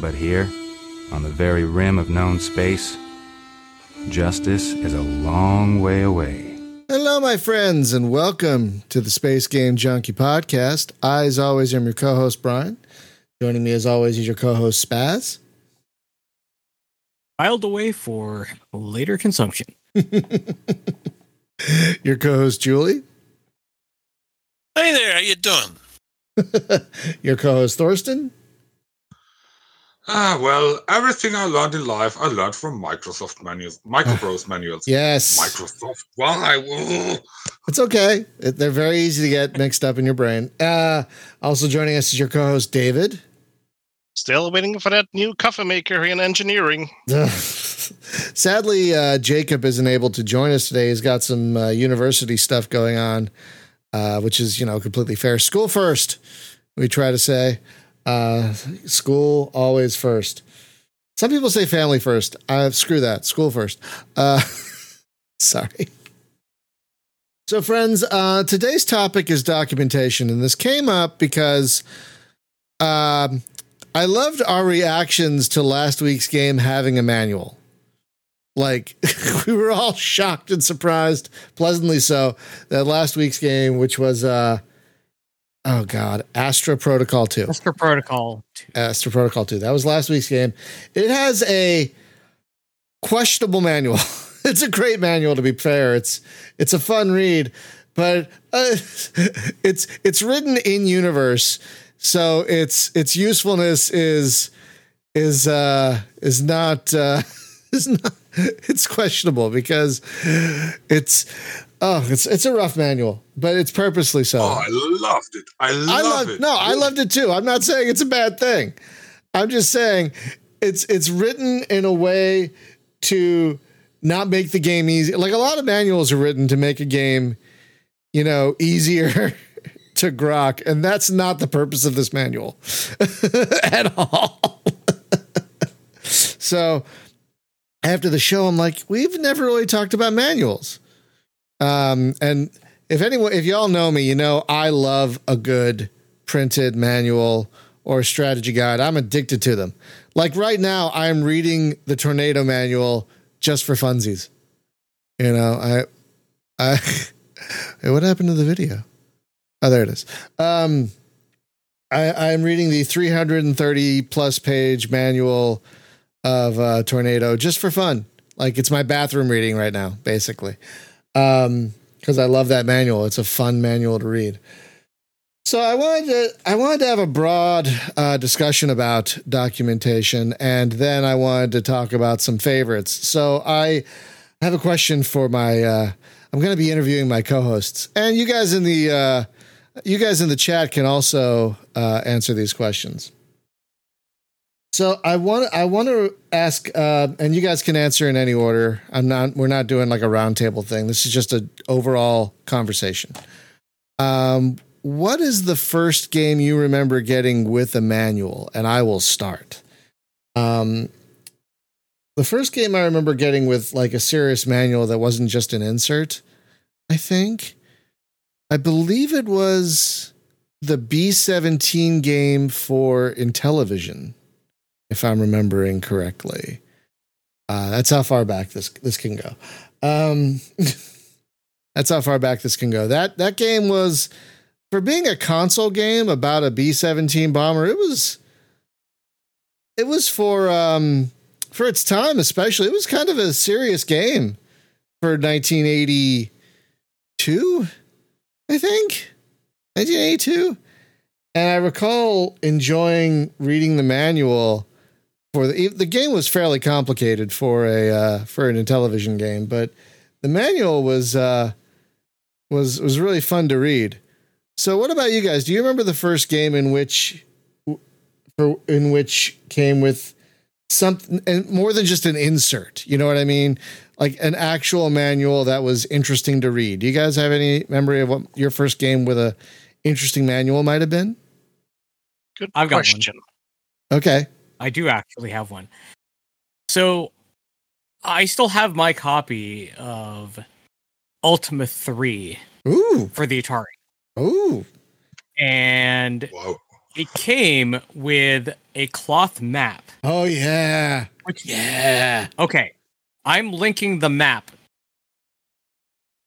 But here, on the very rim of known space, justice is a long way away. Hello, my friends, and welcome to the Space Game Junkie podcast. I, as always, am your co host, Brian. Joining me, as always, is your co host, Spaz. filed away for later consumption. your co host, Julie. Hey there, how you doing? your co host, Thorsten. Ah, well, everything I learned in life, I learned from Microsoft manuals, Microprose manuals. Yes. Microsoft. Why? Whoa. It's okay. They're very easy to get mixed up in your brain. Uh, also joining us is your co host, David. Still waiting for that new coffee maker in engineering. Sadly, uh, Jacob isn't able to join us today. He's got some uh, university stuff going on, uh, which is, you know, completely fair. School first, we try to say. Uh, school always first. Some people say family first. Uh, screw that. School first. Uh, sorry. So, friends, uh, today's topic is documentation, and this came up because um, I loved our reactions to last week's game having a manual. Like we were all shocked and surprised, pleasantly so, that last week's game, which was uh oh god, Astra Protocol 2. Master Protocol. Two. Astra Protocol 2. That was last week's game. It has a questionable manual. it's a great manual to be fair. It's it's a fun read, but uh, it's it's written in universe, so its its usefulness is is uh is not uh is not it's questionable because it's oh it's it's a rough manual, but it's purposely so. Oh, I loved it. I love I love it. no, I loved it too. I'm not saying it's a bad thing. I'm just saying it's it's written in a way to not make the game easy. Like a lot of manuals are written to make a game, you know, easier to grok, and that's not the purpose of this manual at all. so after the show, I'm like, we've never really talked about manuals. Um, and if anyone, if y'all know me, you know I love a good printed manual or strategy guide. I'm addicted to them. Like right now, I'm reading the tornado manual just for funsies. You know, I, I, hey, what happened to the video? Oh, there it is. Um, I, I'm reading the 330 plus page manual of uh, Tornado just for fun. Like it's my bathroom reading right now, basically. Um, because I love that manual. It's a fun manual to read. So I wanted to I wanted to have a broad uh, discussion about documentation, and then I wanted to talk about some favorites. So I have a question for my. Uh, I'm going to be interviewing my co-hosts, and you guys in the uh, you guys in the chat can also uh, answer these questions. So I want I want to ask, uh, and you guys can answer in any order. I'm not. We're not doing like a roundtable thing. This is just an overall conversation. Um, what is the first game you remember getting with a manual? And I will start. Um, the first game I remember getting with like a serious manual that wasn't just an insert. I think, I believe it was the B17 game for Intellivision if I'm remembering correctly. Uh, that's how far back this this can go. Um, that's how far back this can go. That that game was for being a console game about a B-17 bomber. It was it was for um, for its time, especially. It was kind of a serious game for 1982, I think, 1982. And I recall enjoying reading the manual for the the game was fairly complicated for a uh, for an Intellivision game, but the manual was uh, was was really fun to read. So, what about you guys? Do you remember the first game in which for in which came with something and more than just an insert? You know what I mean? Like an actual manual that was interesting to read. Do you guys have any memory of what your first game with a interesting manual might have been? Good I've got one. question. Okay. I do actually have one. So I still have my copy of Ultima 3 Ooh. for the Atari. Ooh. And Wow. it came with a cloth map. Oh yeah. Which, yeah. Okay. I'm linking the map.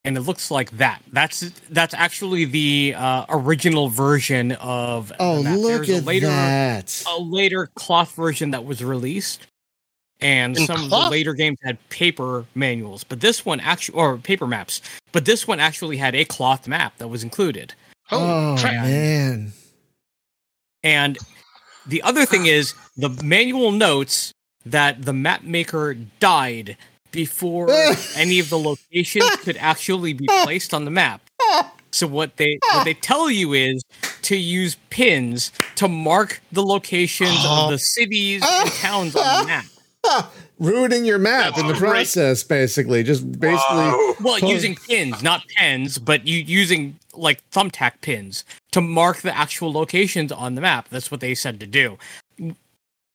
And it looks like that. That's that's actually the uh, original version of. Oh, map. look There's at a later, that. A later cloth version that was released, and In some of the later games had paper manuals, but this one actually or paper maps. But this one actually had a cloth map that was included. Holy oh man. And the other thing is the manual notes that the map maker died before any of the locations could actually be placed on the map. So what they what they tell you is to use pins to mark the locations of the cities and towns on the map. Ruining your map in the That's great. process, basically. Just basically. Wow. Well, Pull- using pins, not pens, but you using like thumbtack pins to mark the actual locations on the map. That's what they said to do.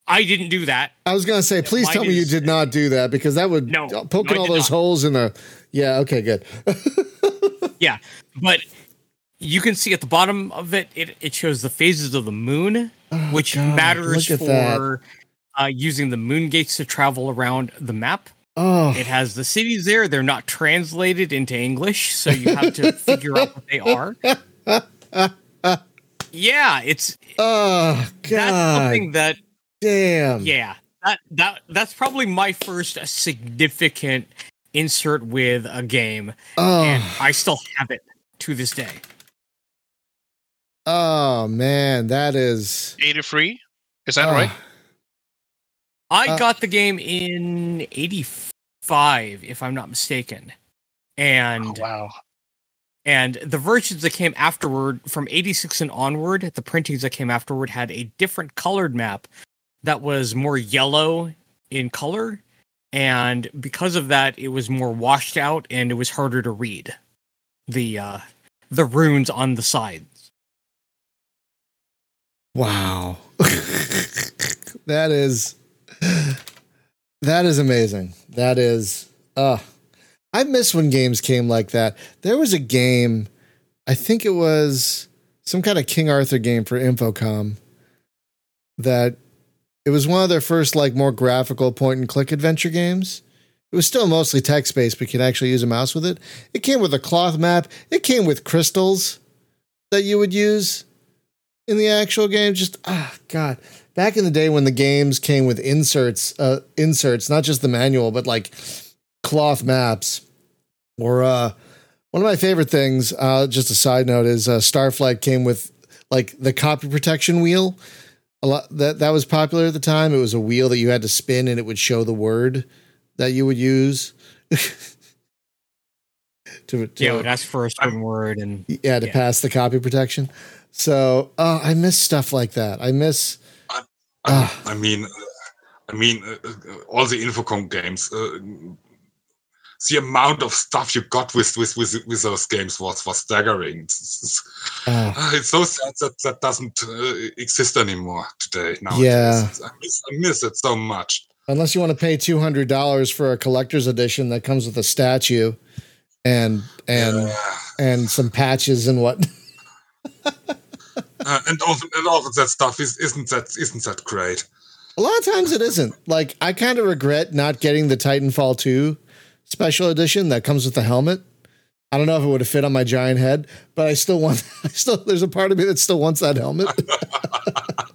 I didn't do that. I was gonna say, please Mine tell me you did not do that because that would No, poking no, all those not. holes in the. Yeah. Okay. Good. Yeah, but you can see at the bottom of it, it, it shows the phases of the moon, which Oh, God, matters look at that. for uh, using the moon gates to travel around the map. Oh. It has the cities there; they're not translated into English, so you have to figure out what they are. Yeah, it's Oh that's something that Damn. yeah that that that's probably my first significant insert with a game, and Oh. I still have it to this day. Oh man, that is. 83? Is that oh, right? I Uh, got the game in 85 if I'm not mistaken. And Oh, wow. and the versions that came afterward from 86 and onward, the printings that came afterward had a different colored map that was more yellow in color and because of that it was more washed out and it was harder to read the uh the runes on the sides. Wow. that is that is amazing. That is uh I miss when games came like that. There was a game, I think it was some kind of King Arthur game for Infocom that it was one of their first like more graphical point and click adventure games. It was still mostly text based, but you could actually use a mouse with it. It came with a cloth map. It came with crystals that you would use in the actual game. Just ah, God. Back in the day when the games came with inserts, uh, inserts, not just the manual, but like cloth maps. Or uh, one of my favorite things, uh, just a side note, is uh, Starflight came with like the copy protection wheel. A lot that that was popular at the time. It was a wheel that you had to spin, and it would show the word that you would use. to, to Yeah, that's for a certain word and yeah to Yeah. pass the copy protection. So uh, I miss stuff like that. I miss. I, Ah. I mean, uh, I mean, uh, uh, all the Infocom games. The amount of stuff you got with with with, with those games was was staggering. It's, Uh, uh, it's so sad that that doesn't uh, exist anymore today. Now, Yeah. I miss, I miss it so much. unless you want to pay two hundred dollars for a collector's edition that comes with a statue, and and Yeah. and some patches and what. Uh, and often and often that stuff is isn't that isn't that great. A lot of times it isn't. Like I kind of regret not getting the Titanfall 2 special edition that comes with the helmet. I don't know if it would have fit on my giant head, but I still want I still there's a part of me that still wants that helmet.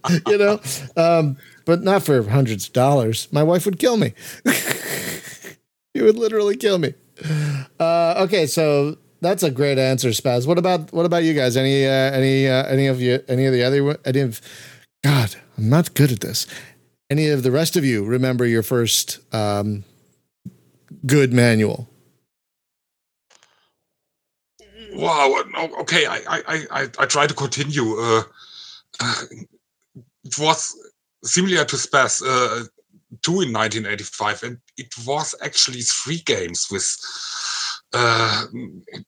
you know? Um, but not for hundreds of dollars. My wife would kill me. she would literally kill me. Uh, okay, so that's a great answer, Spaz. What about what about you guys? Any uh, any uh, any of you any of the other any of God, I'm not good at this. Any of the rest of you remember your first um, good manual? Wow. Okay, I I I I, try to continue. Uh, uh, it was similar to Spaz uh, two in 1985, and it was actually three games with. Uh,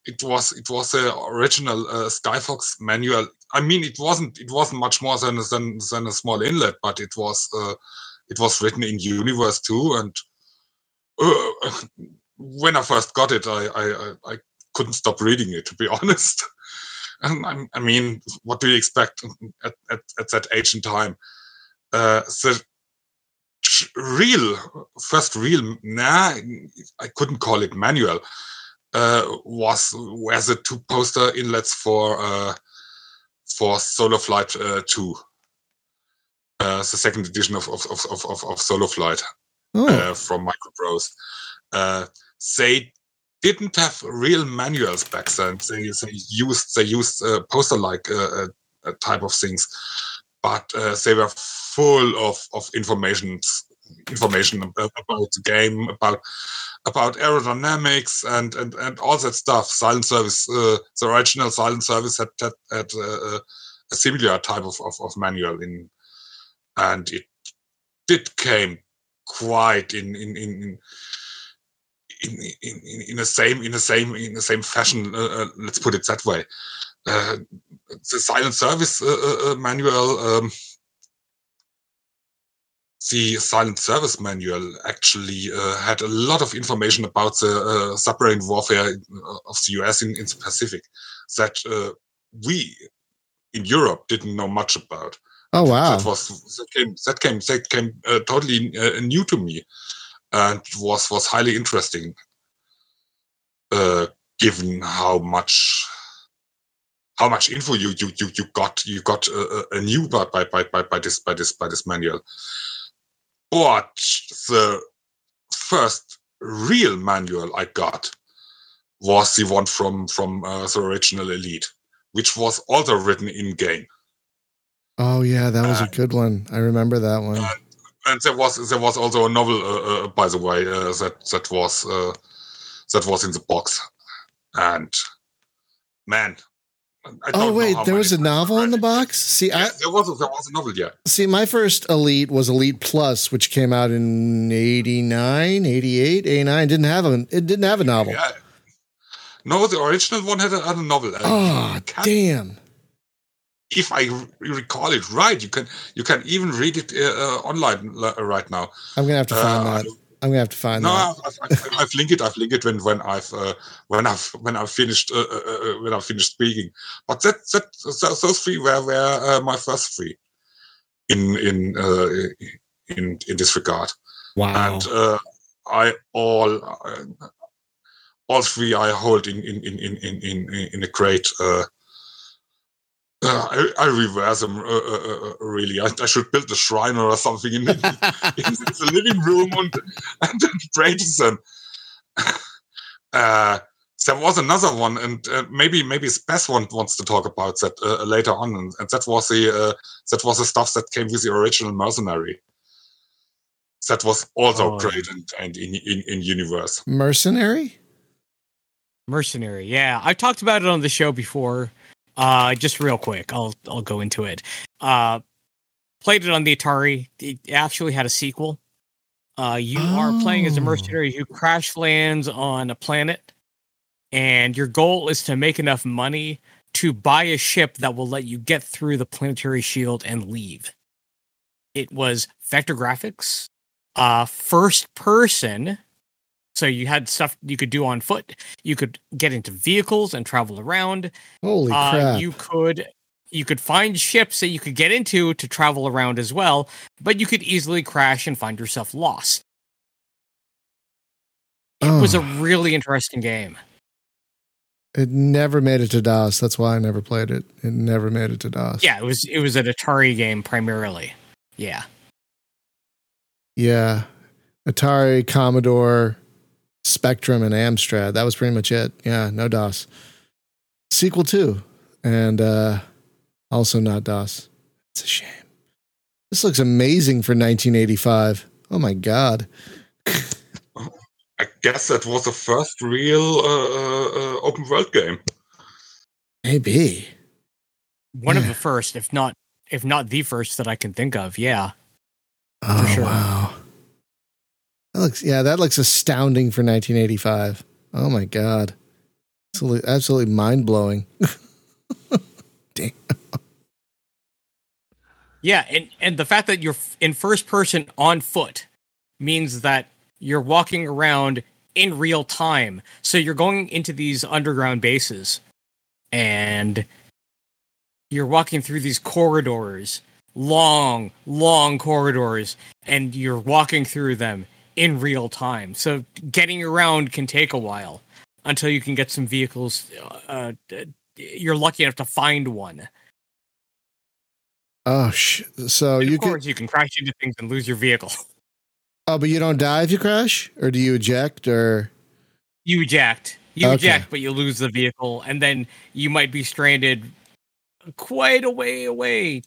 it was it was a original uh, Skyfox manual. I mean, it wasn't it wasn't much more than than, than a small inlet, but it was uh, it was written in Universe too. And when I first got it, I I, I couldn't stop reading it to be honest. And I, I mean, what do you expect at, at, at that age and time? Uh, the real first real nah, I couldn't call it manual. Uh, was were the two poster inlets for uh, for Solo Flight uh, two, uh, the second edition of of of of, of Solo Flight Oh, uh, from Microprose. Uh, they didn't have real manuals back then. They, they used they used uh, poster like uh, uh, type of things, but they were full of of information information about the game, about about aerodynamics and and and all that stuff. Silent Service, the original Silent Service had had, had a similar type of, of of manual in, and it did came quite in in in. in in, in, in, the same in the same in the same fashion uh, uh, let's put it that way uh, the silent service uh, uh, uh, manual um, the silent service manual actually had a lot of information about the submarine warfare of the US in, in the Pacific that we in Europe didn't know much about. Oh wow. That was that came that came that came uh, totally uh, new to me, and was was highly interesting. Uh, given how much how much info you you you, you got you got a, uh, new by, by by by by this by this by this manual, but the first real manual I got was the one from from uh, the original Elite, which was also written in game. Oh yeah, that was a Uh, good one. I remember that one. uh, and there was there was also a novel, uh, uh, by the way, uh, that that was uh, that was in the box, and man, Oh wait, there was a novel in the box. See, I there was a, there was a novel, yeah. see my first Elite was Elite Plus, which came out in 89, 88, 89. Didn't have a it didn't have a novel. yeah. No, the original one had a, had a novel. Oh damn. If I re- recall it right, you can you can even read it uh, uh, online uh, right now. I'm gonna have to find Uh, that. I'm gonna have to find No, that. I've, I've, I've linked it. I've linked it when when I've uh, when I've when I've finished uh, when I've finished speaking. But that that so- those three were were uh, my first three in in uh, in in this regard. Wow. And uh, I all uh, all three I hold in in in in in in, in a great. Uh, uh, I, I reverse them uh, uh, uh, really. I, I should build a shrine or something in, in, in the living room and, and then pray to them. Uh, there was another one, and uh, maybe maybe Spess one wants to talk about that uh, later on, and, and that was the uh, that was the stuff that came with the original Mercenary. That was also Oh, great and, and in, in in universe. Mercenary? Mercenary, yeah. I've talked about it on the show before. Uh, just real quick, I'll I'll go into it. Uh, played it on the Atari. It actually had a sequel. Uh, you are playing as a Oh. mercenary who crash lands on a planet, and your goal is to make enough money to buy a ship that will let you get through the planetary shield and leave. It was vector graphics, uh, first person. So you had stuff you could do on foot. You could get into vehicles and travel around. Holy Uh, crap. you could you could find ships that you could get into to travel around as well, but you could easily crash and find yourself lost. It was a Oh. really interesting game. It never made it to DOS. That's why I never played it. It never made it to DOS. Yeah, it was it was an Atari game primarily. Yeah. Yeah. Atari, Commodore, Spectrum, and Amstrad. That was pretty much it. Yeah, no DOS. Sequel two. And uh also not DOS. It's a shame. This looks amazing for 1985. Oh my god. I guess that was the first real uh, uh, uh, open world game. Maybe. One of the first, if not if not the first that I can think of. Yeah. Oh sure. wow. That looks yeah, that looks astounding for 1985. Oh my god. Absolutely absolutely mind-blowing. Damn. Yeah, and and the fact that you're in first person on foot means that you're walking around in real time. So you're going into these underground bases and you're walking through these corridors, long, long corridors, and you're walking through them in real time. So getting around can take a while until you can get some vehicles. Uh, uh, you're lucky enough to find one. Oh, sh- so And you of can. course, you can crash into things and lose your vehicle. Oh, but you don't die if you crash, or do you eject, or You eject. You Okay. eject, but you lose the vehicle, and then you might be stranded quite a way away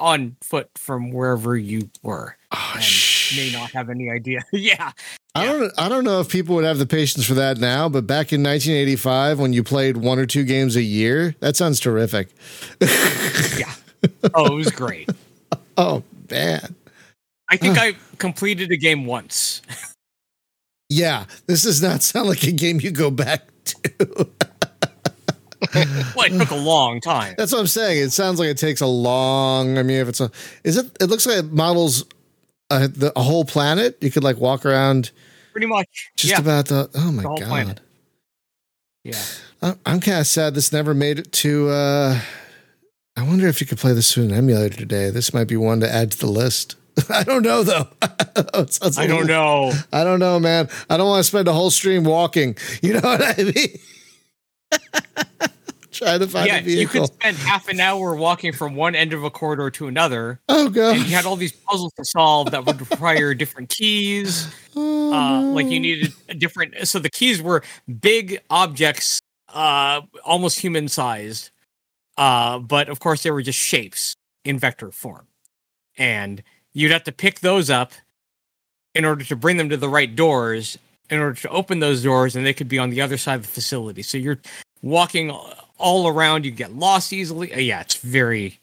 on foot from wherever you were. oh, And sh- may not have any idea. yeah. I don't. I don't know if people would have the patience for that now, but back in 1985, when you played one or two games a year, that sounds terrific. Yeah. Oh, it was great. Oh man, I think ah. I completed a game once. yeah, this does not sound like a game you go back to. Well, it took a long time. That's what I'm saying. It sounds like it takes a long. I mean, if it's a, is it? It looks like it models a, the, a whole planet. You could like walk around Pretty much. just yeah. about the. Oh my The god. planet. yeah. I- I'm kind of sad this never made it to. uh I wonder if you could play this through an emulator today. This might be one to add to the list. I don't know though. I don't know. I don't know, man. I don't want to spend a whole stream walking. You know what I mean? Trying to find yeah, a you could spend half an hour walking from one end of a corridor to another, oh god. and you had all these puzzles to solve that would require different keys. Oh, Uh, like you needed a different. So the keys were big objects, uh, almost human sized, uh, but of course they were just shapes in vector form, and you'd have to pick those up in order to bring them to the right doors. In order to open those doors, and they could be on the other side of the facility. So you're walking all around. You get lost easily. Uh, yeah, it's very,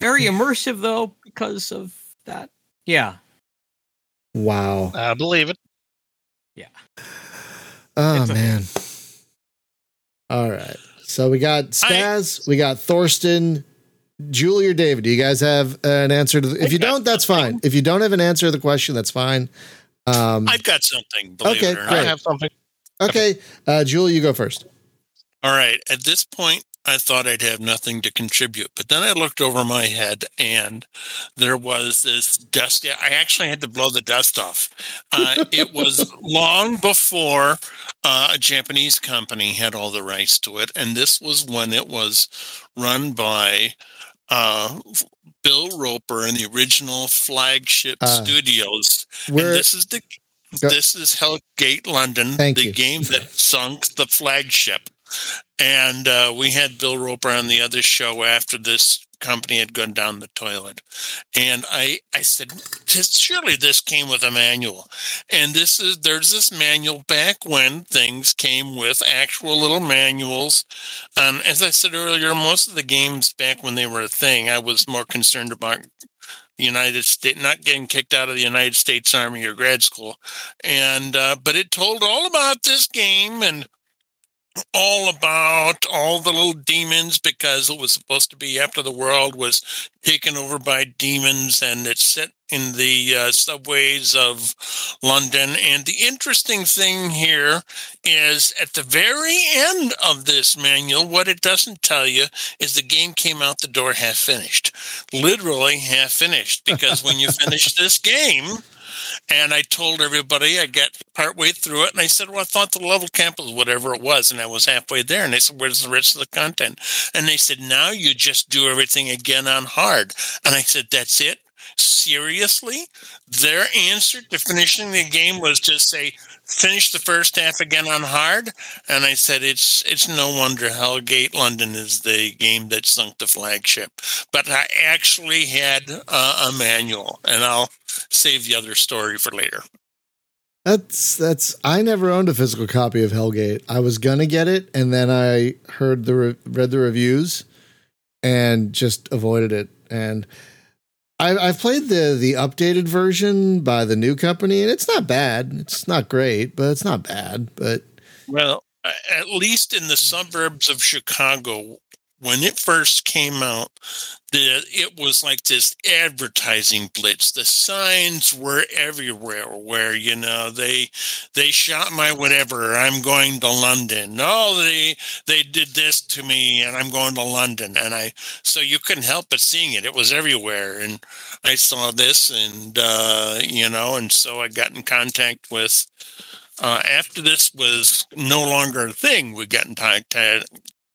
very immersive though because of that. Yeah, Wow. I believe it. Yeah. Oh It's okay. man. All right. So we got Spaz, we got Thorsten, Julie or David. Do you guys have an answer to the, if you don't, that's fine. If you don't have an answer to the question, that's fine. Um I've got something. Believe Okay, it or I not. Great. have something. okay. Uh Julie, you go first. All right. At this point, I thought I'd have nothing to contribute, but then I looked over my head and there was this dust. I actually had to blow the dust off. Uh, it was long before uh, a Japanese company had all the rights to it, and this was when it was run by uh, Bill Roper and the original flagship Uh, studios. And this is the this is Hellgate London, Thank the you. game that sunk the flagship. And uh, we had Bill Roper on the other show after this company had gone down the toilet. And I, I said, surely this came with a manual. And this is there's this manual back when things came with actual little manuals. Um, as I said earlier, most of the games back when they were a thing, I was more concerned about the United States not getting kicked out of the United States Army or grad school. And uh, but it told all about this game and all about all the little demons because it was supposed to be after the world was taken over by demons and it's set in the uh, subways of London. And the interesting thing here is at the very end of this manual, what it doesn't tell you is the game came out the door half finished, literally half finished. Because when you finish this game, and I told everybody I got partway through it, and I said, "Well, I thought the level camp was whatever it was," and I was halfway there. And they said, "Where's the rest of the content?" And they said, "Now you just do everything again on hard." And I said, "That's it." Seriously, their answer to finishing the game was just say, "Finish the first half again on hard." And I said, "It's it's no wonder Hellgate London is the game that sunk the flagship." But I actually had uh, a manual, and I'll save the other story for later. That's that's. I never owned a physical copy of Hellgate. I was gonna get it, and then I heard the re- read the reviews, and just avoided it. And I, I've played the the updated version by the new company, and it's not bad. It's not great, but it's not bad. But Well, at least in the suburbs of Chicago, when it first came out, the it was like this advertising blitz. The signs were everywhere where you know they they shot my whatever. I'm going to London. No, they they did this to me, and I'm going to London. And I so you couldn't help but seeing it. It was everywhere, and I saw this, and uh, you know, and so I got in contact with. Uh, after this was no longer a thing, we got in contact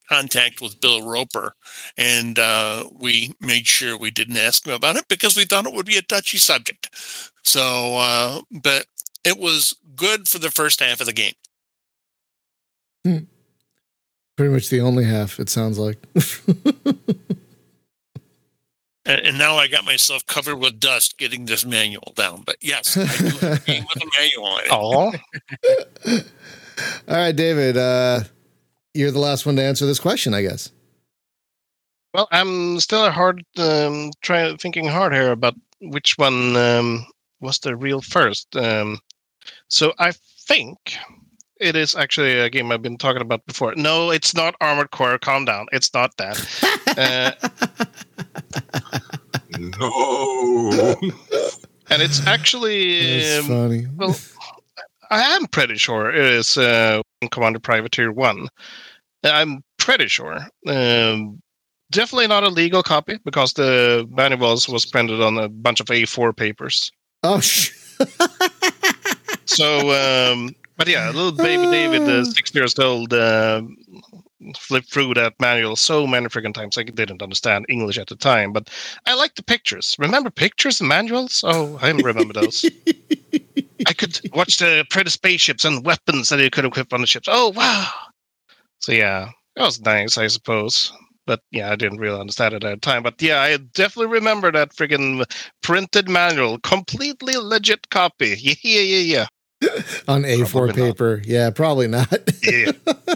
contact with Bill Roper, and uh, we made sure we didn't ask him about it because we thought it would be a touchy subject. So, uh, but it was good for the first half of the game. Pretty much the only half, it sounds like. And, and now I got myself covered with dust getting this manual down. But yes, I do have a game with a manual in it. Oh, All right, David, uh, you're the last one to answer this question, I guess. well, I'm still hard um, trying thinking hard here about which one um, was the real first. Um, so I think it is actually a game I've been talking about before. No, it's not Armored Core. Calm down. It's not that. Uh, No. and it's actually um, funny. well, I am pretty sure it is uh, Commander Privateer One. I'm pretty sure. Um, definitely not a legal copy because the manuals was printed on a bunch of A4 papers. Oh, sh- So, um, but yeah, little baby David, uh, six years old, uh, flipped through that manual so many freaking times. I didn't understand English at the time, but I like the pictures. Remember pictures and manuals? Oh, I remember those. I could watch the pretty spaceships and weapons that you could equip on the ships. Oh, wow. So, yeah, that was nice, I suppose. But yeah, I didn't really understand it at the time. But yeah, I definitely remember that freaking printed manual, completely legit copy. Yeah, yeah, yeah, on A4 Probably not. paper. Yeah, probably not. yeah. yeah.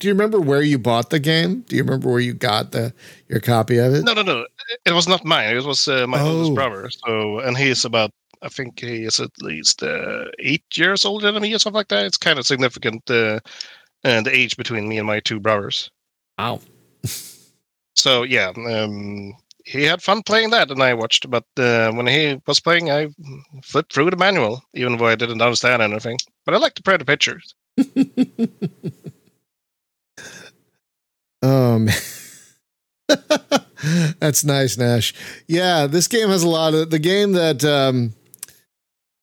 Do you remember where you bought the game? Do you remember where you got the your copy of it? No, no, no. It was not mine. It was uh, my Oh. oldest brother. So, and he's about, I think he is at least uh, eight years older than me or something like that. It's kind of significant, uh, and the age between me and my two brothers. Wow. So yeah, um, he had fun playing that, and I watched. But uh, when he was playing, I flipped through the manual, even though I didn't understand anything. But I like to play the pictures. Oh man. That's nice, Nash. Yeah, this game has a lot of the game that um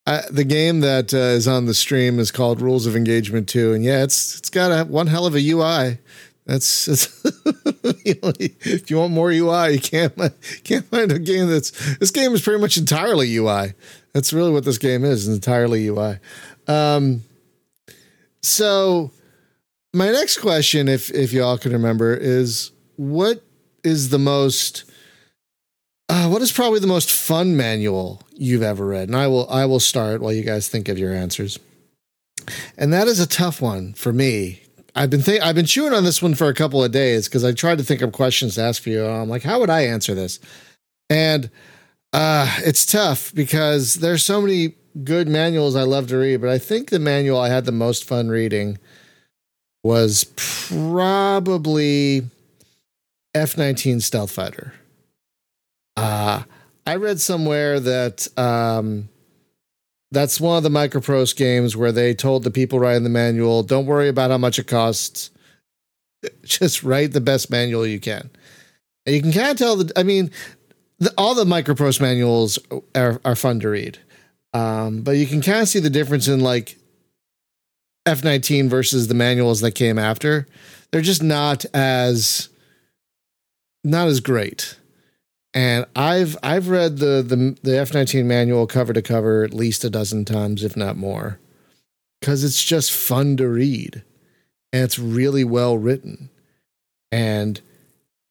the game that uh, is on the stream is called Rules of Engagement 2 and yeah, it's it's got a one hell of a UI. That's, know, if you want more UI, you can't can't find a game that's this game is pretty much entirely UI. That's really what this game is, entirely UI. Um so my next question, if if y'all can remember, is what is the most uh, what is probably the most fun manual you've ever read? And I will I will start while you guys think of your answers. And that is a tough one for me. I've been I've been chewing on this one for a couple of days because I tried to think of questions to ask for you. I'm like, how would I answer this? And uh, it's tough because there's so many good manuals I love to read, but I think the manual I had the most fun reading was probably F 19 Stealth Fighter. Uh, I read somewhere that um, that's one of the Microprose games where they told the people writing the manual, don't worry about how much it costs. Just write the best manual you can. And you can kind of tell that, I mean, the, all the Microprose manuals are, are fun to read. Um, but you can kind of see the difference in like F19 versus the manuals that came after. They're just not as not as great. And I've I've read the the the F19 manual cover to cover at least a dozen times if not more cuz it's just fun to read. And it's really well written. And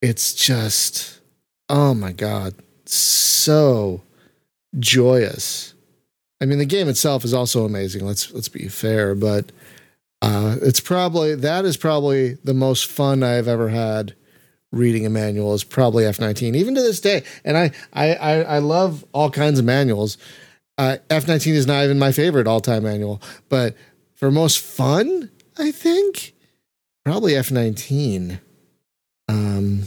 it's just oh my god, so joyous. I mean, the game itself is also amazing. Let's let's be fair, but uh, it's probably that is probably the most fun I've ever had reading a manual. Is probably F nineteen, even to this day. And I I I, I love all kinds of manuals. Uh, F nineteen is not even my favorite all time manual, but for most fun, I think probably F nineteen. Um,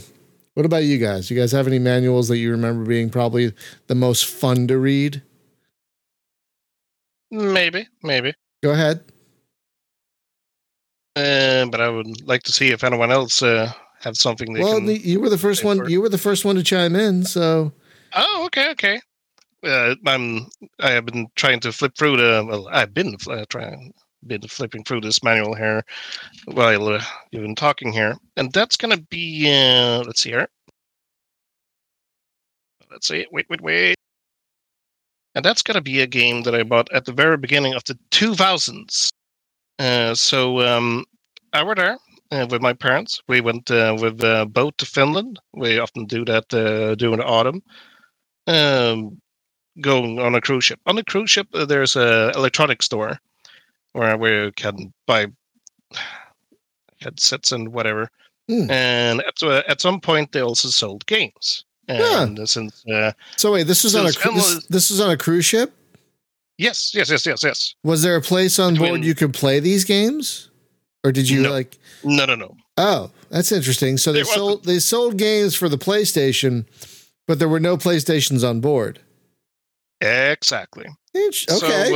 What about you guys? You guys have any manuals that you remember being probably the most fun to read? Maybe, maybe. Go ahead. Uh, but I would like to see if anyone else uh, have something they Well, the- you were the first one. for. You were the first one to chime in. So Oh, okay, okay. Uh, I'm. I have been trying to flip through the. Well, I've been uh, trying, been flipping through this manual here while uh, you've been talking here, and that's gonna be. Uh, let's see here. Let's see. Wait, wait, wait. And that's gonna be a game that I bought at the very beginning of the 2000s. Uh, so um, I were there uh, with my parents. We went uh, with a boat to Finland. We often do that uh, during the autumn um, going on a cruise ship. On a cruise ship, uh, there's a electronic store where you can buy headsets and whatever. Hmm. And at uh, at some point, they also sold games. And since uh, so wait, this was on a cru- this, this was on a cruise ship. yes, yes, yes, yes, yes. Was there a place on board you could play these games, or did you No. like? No, no, no. Oh, that's interesting. So they There wasn't. sold they sold games for the PlayStation, but there were no PlayStations on board. Exactly. Int- So, Okay,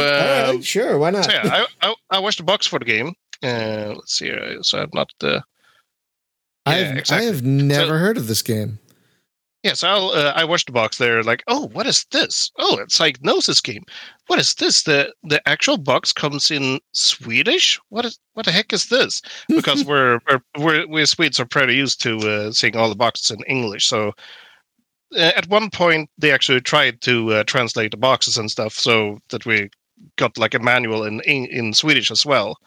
all um, sure, why not? So yeah, I, I I watched the box for the game. Uh, let's see. So I'm not uh, I've exactly. I have never heard of this game. Yes, I'll. Uh, I watched the box there. Like, oh, what is this? Oh, it's Psygnosis game. What is this? The the actual box comes in Swedish. What is what the heck is this? Because we're we're, we're we Swedes are pretty used to uh, seeing all the boxes in English. So uh, at one point they actually tried to uh, translate the boxes and stuff so that we got like a manual in in, in Swedish as well.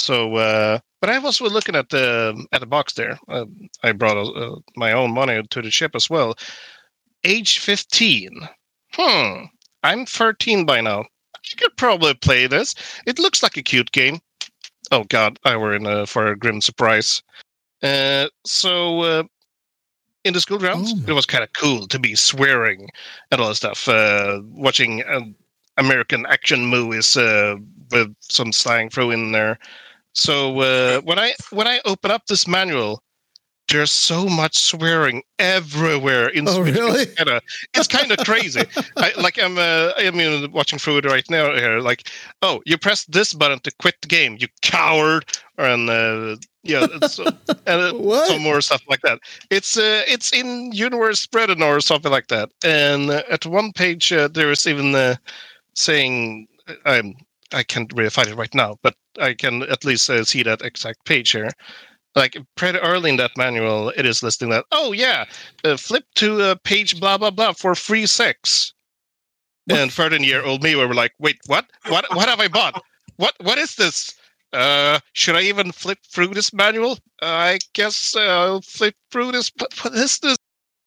So, uh, but I was looking at the at the box there. Uh, I brought uh, my own money to the ship as well. Age fifteen. Hmm. I'm thirteen by now. I could probably play this. It looks like a cute game. Oh God, I were in uh, for a grim surprise. Uh, so uh, in the school grounds, Oh it was kind of cool to be swearing and all that stuff. Uh, watching uh, American action movies uh, with some slang thrown in there. So uh, when I when I open up this manual, there's so much swearing everywhere in Oh, Swedish. really? It's kinda, it's kind of crazy. I, like I'm uh, I mean watching through it right now here. Like, oh, you press this button to quit the game, you coward, and uh, yeah, it's, uh, and uh, some more stuff like that. It's uh, it's in Universe Spreading or something like that. And uh, at one page uh, there is even uh, saying I'm I can't really find it right now, but I can at least uh, see that exact page here. Like pretty early in that manual, it is listing that. Oh yeah, uh, flip to uh, page blah blah blah for free sex. And thirteen-year-old me we were like, "Wait, what? What? What have I bought? What? What is this? Uh, should I even flip through this manual? I guess uh, I'll flip through this. But what is this?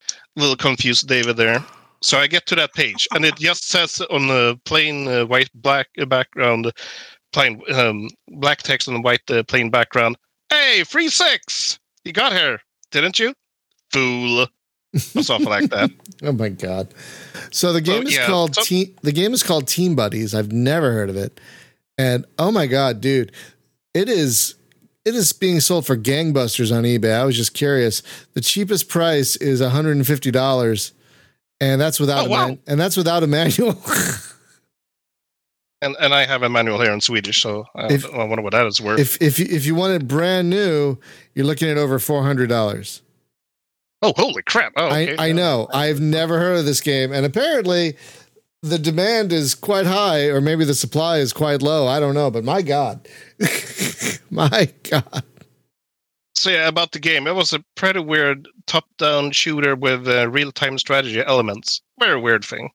A little confused, David. There. So I get to that page, and it just says on the plain uh, white black uh, background, plain um, black text on the white uh, plain background. Hey, free six! You got her, didn't you? Fool. Or something like that. Oh my god! So the game So, is yeah, called so- Team. The game is called Team Buddies. I've never heard of it, and oh my god, dude, it is. It is being sold for gangbusters on eBay. I was just curious. The cheapest price is one hundred and fifty dollars, and that's without Oh, a wow. man- and that's without a manual. And and I have a manual here in Swedish, so I, If- I wonder what that is worth. if if you, if you want it brand new, you're looking at over four hundred dollars. oh, holy crap! Oh, okay. I, I know. I've never heard of this game, and apparently, the demand is quite high, or maybe the supply is quite low. I don't know, but my God, my God, So yeah, about the game, it was a pretty weird top-down shooter with uh, real-time strategy elements. Very weird thing.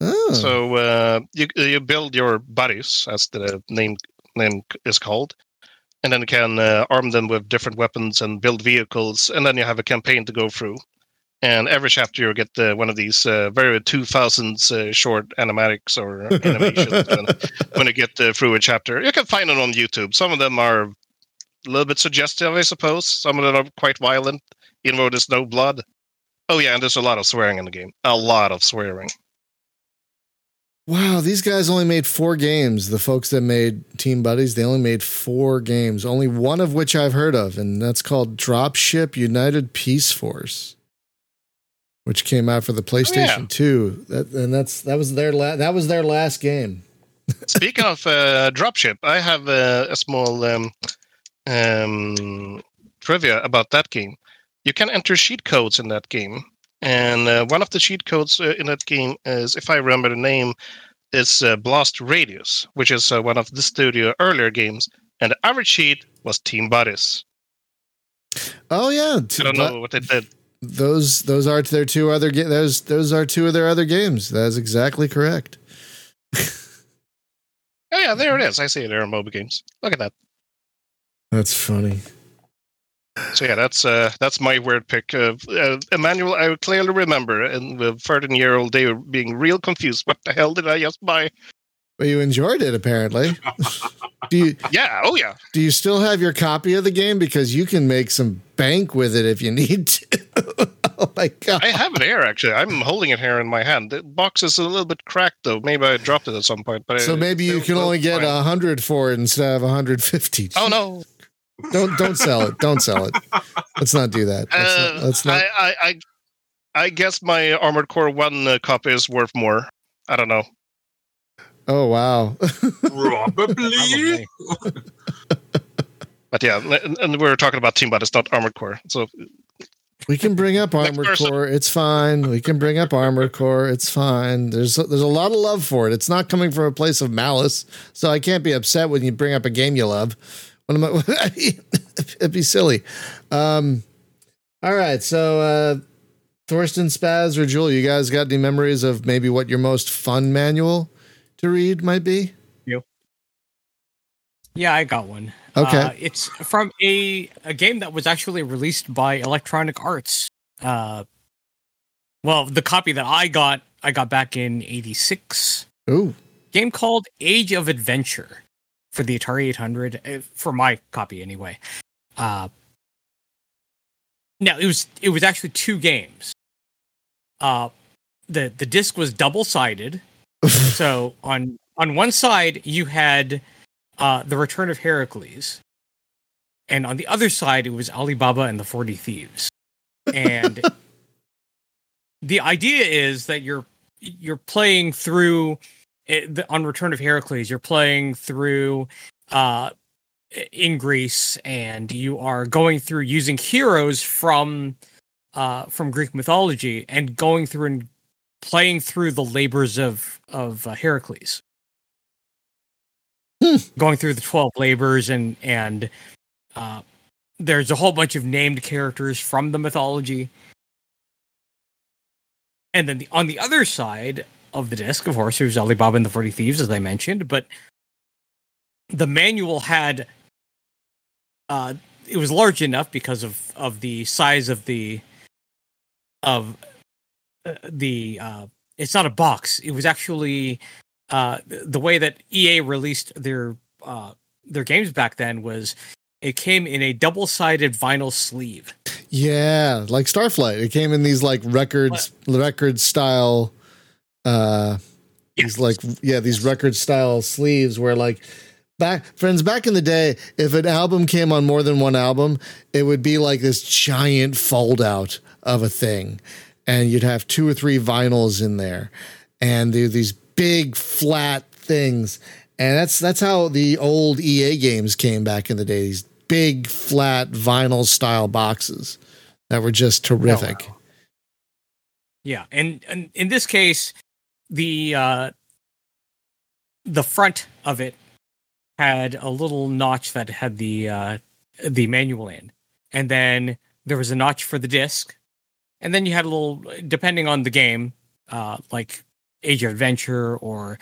Oh, So uh, you you build your buddies, as the name name is called, and then you can uh, arm them with different weapons and build vehicles, and then you have a campaign to go through. And every chapter you get uh, one of these uh, very 2000s uh, short animatics or animations when, when you get uh, through a chapter. You can find it on YouTube. Some of them are a little bit suggestive, I suppose. Some of them are quite violent, even though there's no blood. Oh yeah, and there's a lot of swearing in the game. A lot of swearing. Wow! These guys only made four games. The folks that made Team Buddies, they only made four games. Only one of which I've heard of, and that's called Dropship United Peace Force. which came out for the PlayStation yeah. 2. That, and that's that was their la- that was their last game. Speaking of uh, dropship, I have uh, a small um, um, trivia about that game. You can enter cheat codes in that game, and uh, one of the cheat codes uh, in that game is, if I remember the name, is uh, Blast Radius, which is uh, one of the studio earlier games. And the other cheat was Team Buddies. Oh yeah, I don't know what they did. Those those are their two other ga- those those are two of their other games. That is exactly correct. Oh yeah, there it is. I see it there on mobile games. Look at that. That's funny. So yeah, that's uh, that's my weird pick. Uh, uh, Emmanuel, I clearly remember, and the 13 year old they were being real confused. What the hell did I just buy? Well, you enjoyed it apparently. do you Yeah, oh yeah. do you still have your copy of the game because you can make some bank with it if you need to? oh my god. I have it here actually. I'm holding it here in my hand. The box is a little bit cracked though. Maybe I dropped it at some point. But So I- maybe you can only get a hundred for it instead of 150. Oh no! Don't don't sell it. Don't sell it. Let's not do that. Let's Uh, not, let's not. I, I, I, I guess my Armored Core One uh, copy is worth more. I don't know. oh wow. Probably. Probably. But yeah, and, and we were talking about Team Buddies, not Armored Core. So we can bring up Armored. Core. It's fine. We can bring up Armored Core. It's fine. There's there's a lot of love for it. It's not coming from a place of malice, so I can't be upset when you bring up a game you love. What am I? It'd be silly. Um, all right, so uh, Thorsten Spaz or Jewel, you guys got any memories of maybe what your most fun manual to read might be? Yeah, I got one. Okay. Uh, it's from a a game that was actually released by Electronic Arts. Uh, well, the copy that I got, I got back in '86. Ooh, Game called Age of Adventure for the Atari 800, uh, for my copy anyway. Uh, now it was it was actually two games. Uh, the the disc was double sided, so on on one side you had uh, the Return of Heracles, and on the other side it was Alibaba and the Forty Thieves. And the idea is that you're you're playing through it, the, on Return of Heracles. You're playing through uh, in Greece, and you are going through using heroes from uh, from Greek mythology and going through and playing through the labors of of uh, Heracles going through the 12 labors and and uh there's a whole bunch of named characters from the mythology and then the, on the other side of the disc of course there's alibaba and the 40 thieves as i mentioned but the manual had uh it was large enough because of of the size of the of uh, the uh it's not a box it was actually uh, the way that EA released their uh, their games back then was it came in a double sided vinyl sleeve. yeah, like Starflight. It came in these like records, record style. Uh, these like yeah, these record style sleeves where like back friends back in the day, if an album came on more than one album, it would be like this giant fold out of a thing, and you'd have two or three vinyls in there, and they're these big flat things, and that's that's how the old EA games came back in the day. These big flat vinyl style boxes that were just terrific. Yeah, and, and in this case, the uh, the front of it had a little notch that had the uh, the manual in, and then there was a notch for the disc, and then you had a little, depending on the game, uh, like Age of Adventure or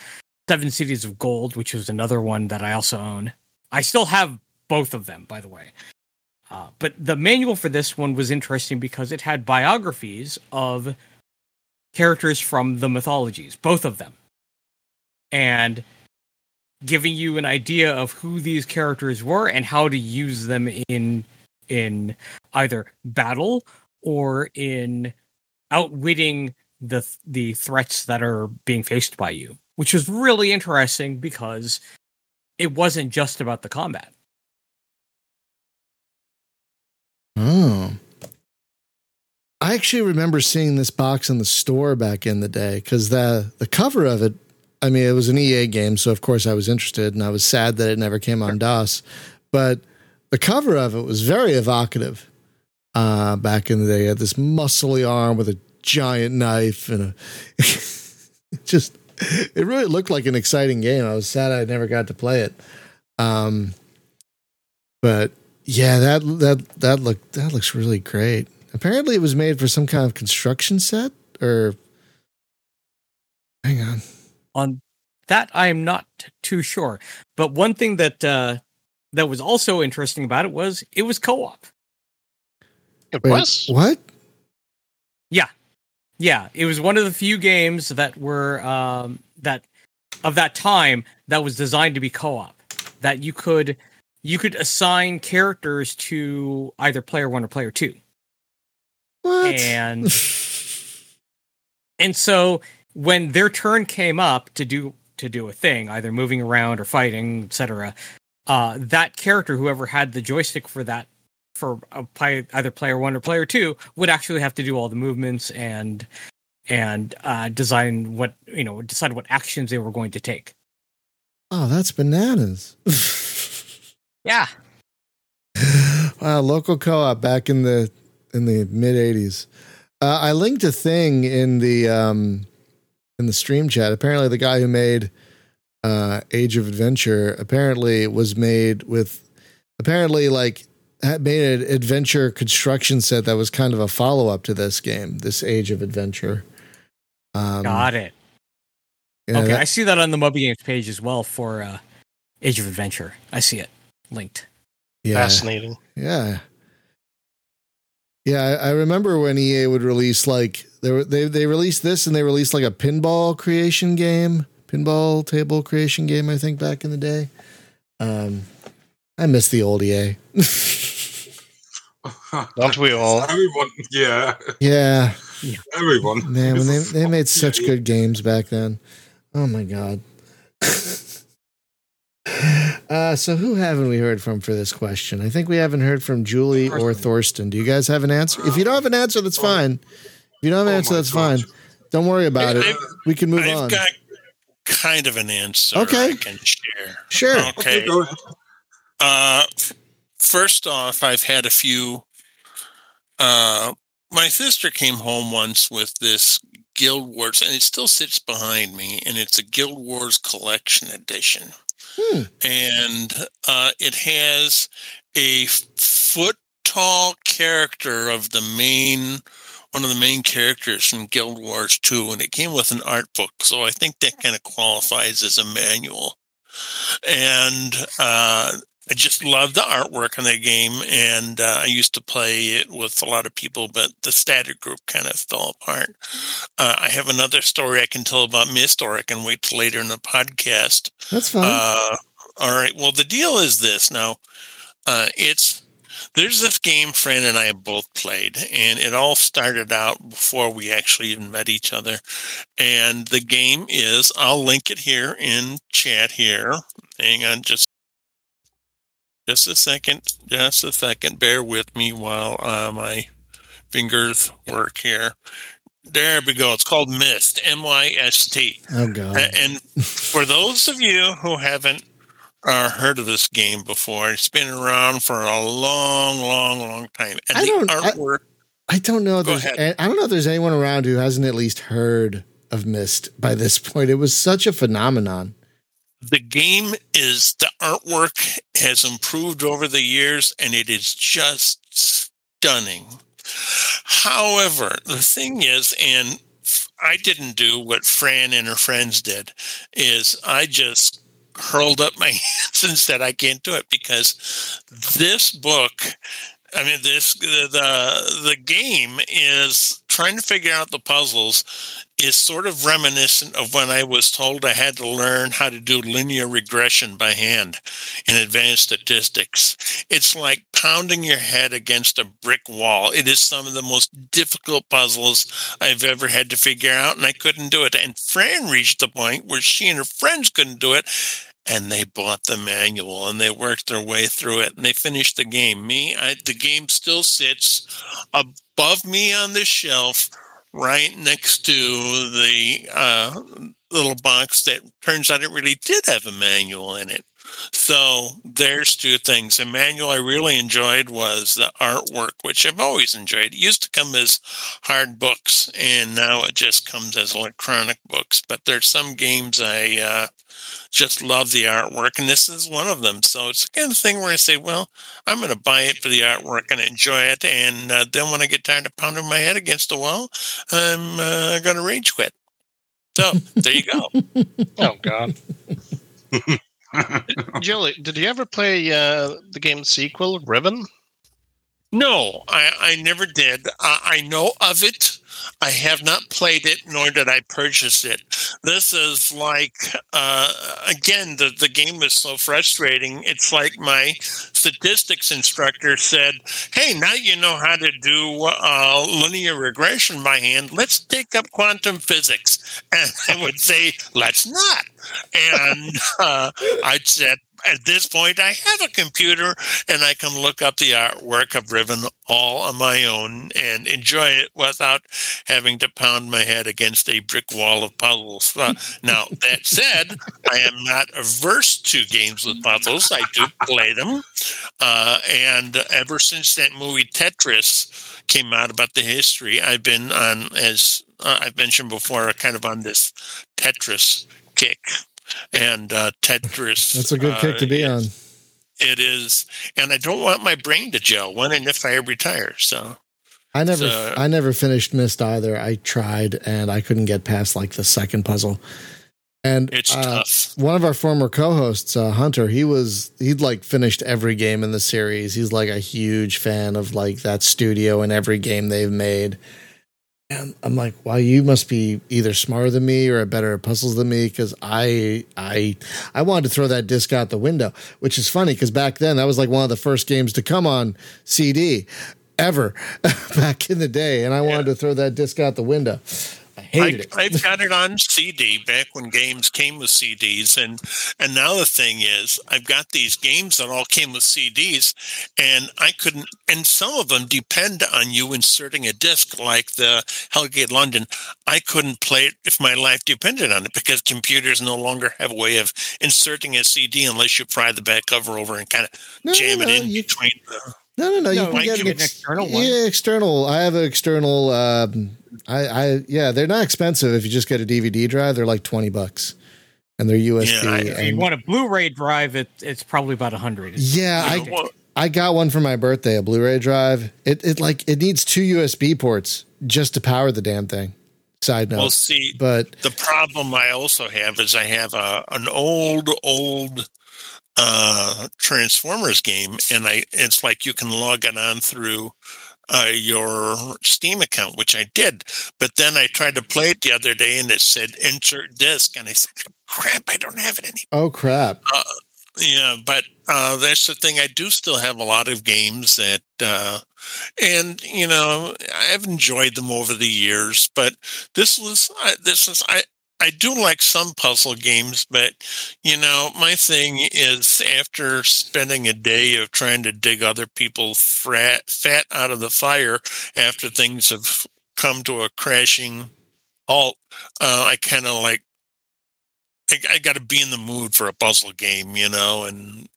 Seven Cities of Gold, which was another one that I also own. I still have both of them, by the way. Uh, but the manual for this one was interesting because it had biographies of characters from the mythologies, both of them, and giving you an idea of who these characters were and how to use them in in either battle or in outwitting the the threats that are being faced by you, which was really interesting because it wasn't just about the combat. Oh. I actually remember seeing this box in the store back in the day because the the cover of it. I mean, it was an EA game, so of course I was interested, and I was sad that it never came on DOS. But the cover of it was very evocative. Uh, back in the day, it had this muscly arm with a giant knife and a just. It really looked like an exciting game. I was sad I never got to play it. Um, but yeah, that that that look that looks really great. Apparently, it was made for some kind of construction set or. Hang on. On that, I am not too sure. But one thing that uh, that was also interesting about it was it was co-op. It Wait, was. what? Yeah, yeah. It was one of the few games that were um, that of that time that was designed to be co-op. That you could you could assign characters to either player one or player two. What? And and so when their turn came up to do to do a thing, either moving around or fighting, etc., uh, that character, whoever had the joystick for that for play, either player one or player two, would actually have to do all the movements and and uh, design what you know decide what actions they were going to take. oh, that's bananas. Yeah, wow, local co-op back in the in the mid '80s. Uh, I linked a thing in the um, in the stream chat. Apparently, the guy who made uh, Age of Adventure apparently was made with apparently like made an adventure construction set that was kind of a follow up to this game, this Age of Adventure. Um, got it. yeah, okay, that- I see that on the Moby Games page as well for uh, Age of Adventure. I see it linked. yeah. Fascinating. Yeah. Yeah, I, I remember when EA would release like they were, they they released this and they released like a pinball creation game, pinball table creation game. I think back in the day. Um, I miss the old EA. Don't we all? Everyone, yeah, yeah, everyone. man, when they they made such good games back then. Oh my god. Uh, so who haven't we heard from for this question? I think we haven't heard from Julie or Thorsten. Do you guys have an answer? If you don't have an answer, that's fine. If you don't have an Oh answer, that's fine. Don't worry about it. We can move I've on. got kind of an answer Okay. I can share. Sure. Okay. Okay. Uh, first off, I've had a few. Uh, my sister came home once with this Guild Wars, and it still sits behind me, and it's a Guild Wars Collection Edition. Hmm. And uh, it has a foot tall character of the main one of the main characters from Guild Wars 2 and it came with an art book so I think that kind of qualifies as a manual and uh, I just love the artwork on the game and uh, I used to play it with a lot of people but the static group kind of fell apart uh, I have another story I can tell about Myst or I can wait till later in the podcast That's fine. uh, all right. Well, the deal is this now. Uh, it's there's this game Fran and I have both played, and it all started out before we actually even met each other. And the game is I'll link it here in chat here. Hang on, just just a second, just a second. Bear with me while uh, my fingers work here. There we go. It's called Myst, M Y S T. oh god. And for those of you who haven't uh, heard of this game before, it's been around for a long, long, long time. And I the don't- I- artwork, I don't know. If Go there's, ahead. I don't know if there's anyone around who hasn't at least heard of Myst by this point. It was such a phenomenon. The game is the artwork has improved over the years, and it is just stunning. However, the thing is, and I didn't do what Fran and her friends did, is I just hurled up my hands and said I can't do it because this book I mean this the the, the game is trying to figure out the puzzles is sort of reminiscent of when I was told I had to learn how to do linear regression by hand in advanced statistics. It's like pounding your head against a brick wall. It is some of the most difficult puzzles I've ever had to figure out, and I couldn't do it. And Fran reached the point where she and her friends couldn't do it. and they bought the manual and they worked their way through it and they finished the game. Me, I, the game still sits above me on the shelf, right next to the uh, little box that turns out it really did have a manual in it. So there's two things. The manual I really enjoyed was the artwork, which I've always enjoyed. It used to come as hard books, and now it just comes as electronic books. But there's some games I uh, just love the artwork, and this is one of them. So it's the kind of thing where I say, well, I'm going to buy it for the artwork and enjoy it, and uh, then when I get tired of pounding my head against the wall, I'm uh, going to rage quit. So there you go. oh God. Joey, did you ever play uh, the game sequel, Riven? No, I, I never did. I, I know of it. I have not played it, nor did I purchase it. This is like, uh, again, the, the game is so frustrating. It's like my statistics instructor said, Hey, now you know how to do uh, linear regression by hand. Let's take up quantum physics. And I would say, Let's not. And uh, I said, at this point, I have a computer and I can look up the artwork of Riven all on my own and enjoy it without having to pound my head against a brick wall of puzzles. Uh, now, that said, I am not averse to games with puzzles. I do play them. Uh, and ever since that movie Tetris came out about the history, I've been on, as uh, I've mentioned before, kind of on this Tetris kick and uh, Tetris. That's a good uh, kick to be on. It is, and I don't want my brain to gel when and if I retire. So I never, so, I never finished Myst either. I tried, and I couldn't get past like the second puzzle. And it's uh, tough. One of our former co-hosts, uh, Hunter, he was he'd like finished every game in the series. He's like a huge fan of like that studio and every game they've made. And I'm like, wow, you must be either smarter than me or a better at puzzles than me. Because I I I wanted to throw that disc out the window, which is funny because back then that was like one of the first games to come on CD ever back in the day, and I wanted yeah. to throw that disc out the window hated I, it. I've got it on CD back when games came with CDs, and and now the thing is, I've got these games that all came with CDs, and I couldn't. And some of them depend on you inserting a disc, like the Hellgate London. I couldn't play it if my life depended on it because computers no longer have a way of inserting a CD unless you pry the back cover over and kind of no, jam no, it in you, between. The, no, no, no. You can get an, ex- external one. Yeah, external. I have an external. Um, I, I, yeah, they're not expensive. If you just get a DVD drive, they're like twenty bucks, and they're USB. Yeah, if you want a Blu-ray drive, it, it's probably about a hundred. Yeah, I, I got one for my birthday, a Blu-ray drive. It, it like it needs two USB ports just to power the damn thing. Side note. Well, see, but the problem I also have is I have a an old, old uh, Transformers game, and I it's like you can log it on through uh, your Steam account, which I did. But then I tried to play it the other day, and it said insert disk, and I said, "Crap, I don't have it anymore." Oh crap! Uh, yeah, but uh, that's the thing. I do still have a lot of games that, uh, and you know, I've enjoyed them over the years. But this was, I, this is, I, I do like some puzzle games, but you know, my thing is after spending a day of trying to dig other people's fat, fat out of the fire after things have come to a crashing halt, uh, I kind of like I, I got to be in the mood for a puzzle game, you know, and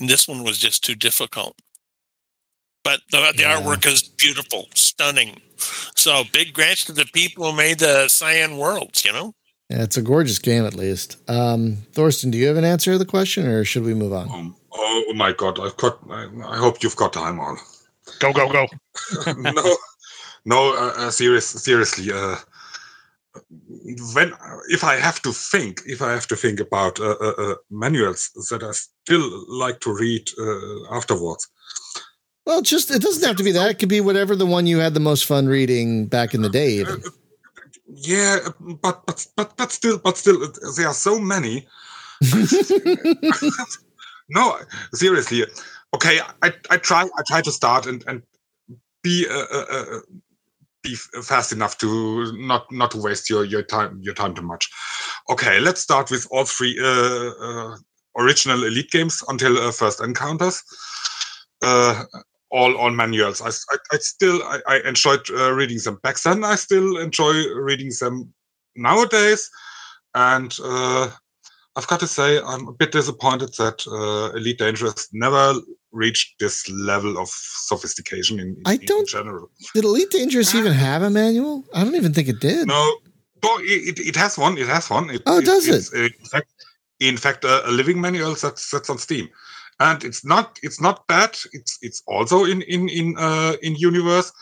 and this one was just too difficult. But the, the yeah. artwork is beautiful, stunning. So big grants to the people who made the Cyan Worlds, you know. Yeah, it's a gorgeous game, at least. Um, Thorsten, do you have an answer to the question, or should we move on? Um, oh my God, I've got. I, I, hope you've got time on. Go go go. no, no. Uh, uh, serious, seriously. Uh, when if I have to think, if I have to think about uh, uh, uh manuals that I still like to read afterwards. Well, just it doesn't have to be that. It could be whatever the one you had the most fun reading back in the day. Even yeah, but but but but still, but still, there are so many. no, seriously. Okay, I, I try I try to start and and be uh, uh, uh, be fast enough to not not to waste your your time your time too much. Okay, let's start with all three uh, uh original Elite games until uh, First Encounters. All all manuals. I, I, I still I, I enjoyed uh, reading them back then. I still enjoy reading them nowadays, and uh, I've got to say I'm a bit disappointed that uh, Elite Dangerous never reached this level of sophistication in, I don't- in general. Did Elite Dangerous even have a manual? I don't even think it did. No, no, it, it, it has one. It has one. It, Oh, does it's, uh, in fact, in fact, a, a living manual that's that's on Steam, and it's not it's not bad. It's it's also in in in uh, in universe,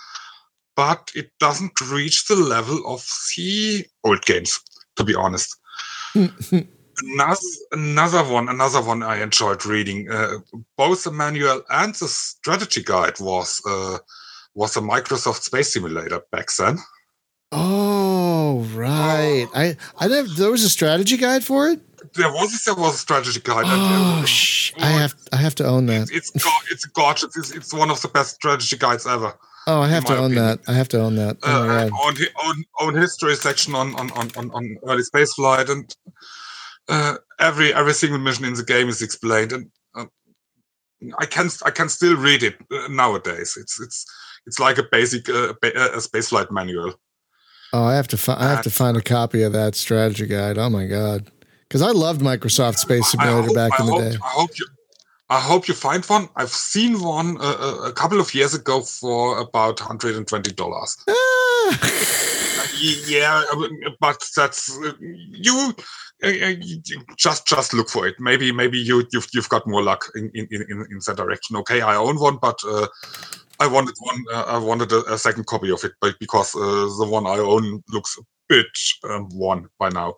but it doesn't reach the level of the old games. To be honest, another another one another one I enjoyed reading. Uh, both the manual and the strategy guide was uh, was a Microsoft Space Simulator back then. oh, right. I I never. There was a strategy guide for it. there was there was a strategy guide. Oh, uh, sh- I have I have to own that. it's it's gorgeous. It's, it's one of the best strategy guides ever. Oh, I have to own opinion. that. I have to own that. Oh Uh, my and god. own, own own history section on on on on, early space flight and uh, every every single mission in the game is explained and. Uh, I can I can still read it uh, nowadays. It's it's it's like a basic uh, ba- a spaceflight manual. Oh, I have to fi- I have to find a copy of that strategy guide. Oh my god. Because I loved Microsoft Space Simulator hope- back in the day. I hope you, I hope you find one. I've seen one uh, a, a couple of years ago for about hundred and twenty dollars. Ah. Yeah, but that's uh, you. uh, uh, you Just, just look for it. Maybe, maybe you, you've, you've got more luck in, in, in, in that direction. Okay, I own one, but uh, I wanted one. Uh, I wanted a, a second copy of it, but because uh, the one I own looks a bit um, worn by now.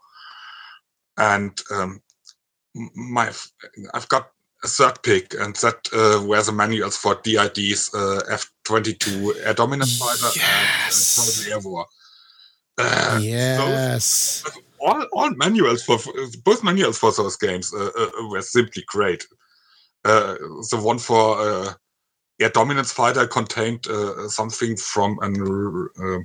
And um, my, I've got a third pick, and that uh, were the manuals for DID's uh, F-22 Air Dominance Fighter Yes. and uh, Air War. Uh, those- yes. all, all manuals for both manuals for those games uh, were simply great. Uh, the one for uh, Air Dominance Fighter contained uh, something from an. Uh,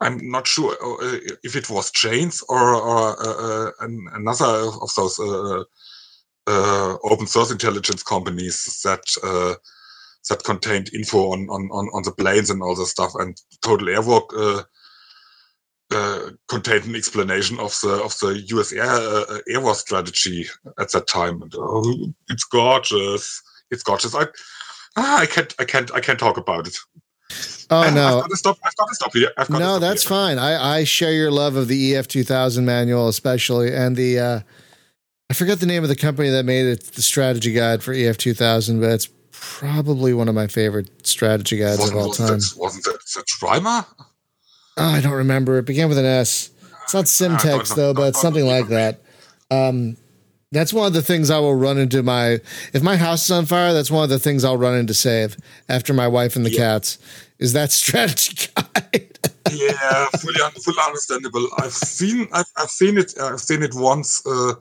I'm not sure uh, if it was Jane's or, or uh, uh, another of those uh, uh, open source intelligence companies that uh, that contained info on, on, on, the planes and all this stuff. And Total uh, uh, contained an explanation of the of the US air uh, air war strategy at that time. And, oh, it's gorgeous. It's gorgeous. I ah, I can't I can't I can't talk about it. Oh I've no. got to stop. I've got to stop here. I've got to No, that's here. fine. I, I share your love of the EF 2000 manual, especially, and the uh, I forget the name of the company that made it, the strategy guide for EF 2000, but it's probably one of my favorite strategy guides Wasn't, of all time. that, wasn't that, that Schreimer? Oh, I don't remember. It began with an S. It's not don't Simtex know. though, but it's something like that. Um, that's one of the things I will run into my if my house is on fire. That's one of the things I'll run into save after my wife and the Yeah. cats is that strategy guide. yeah, fully, un- fully understandable. I've seen, I've, I've seen it, I've seen it once uh,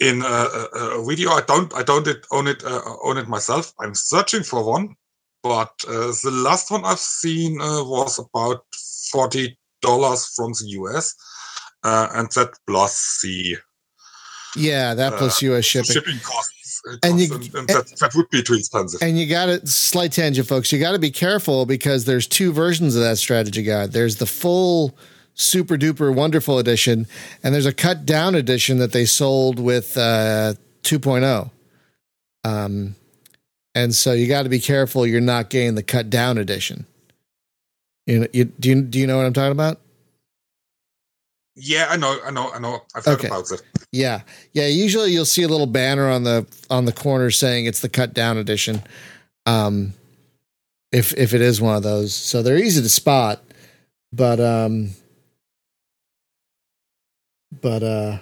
in a, a, a video. I don't, I don't it, own it, uh, own it myself. I'm searching for one, but uh, the last one I've seen uh, was about forty dollars from the US, uh, and that plus the yeah, that plus US shipping. shipping costs. uh, And you- and, and that, that would be too expensive. And you got to slight tangent, folks. You got to be careful because there's two versions of that strategy guide. There's the full super duper wonderful edition, and there's a cut down edition that they sold with uh, 2.0. Um, and so you got to be careful you're not getting the cut down edition. You know, you, do you do you know what I'm talking about? Yeah, I know, I know, I know. I've heard Okay. about it. Yeah, yeah. Usually you'll see a little banner on the on the corner saying it's the cut down edition. Um, if if it is one of those, so they're easy to spot, but um, but uh,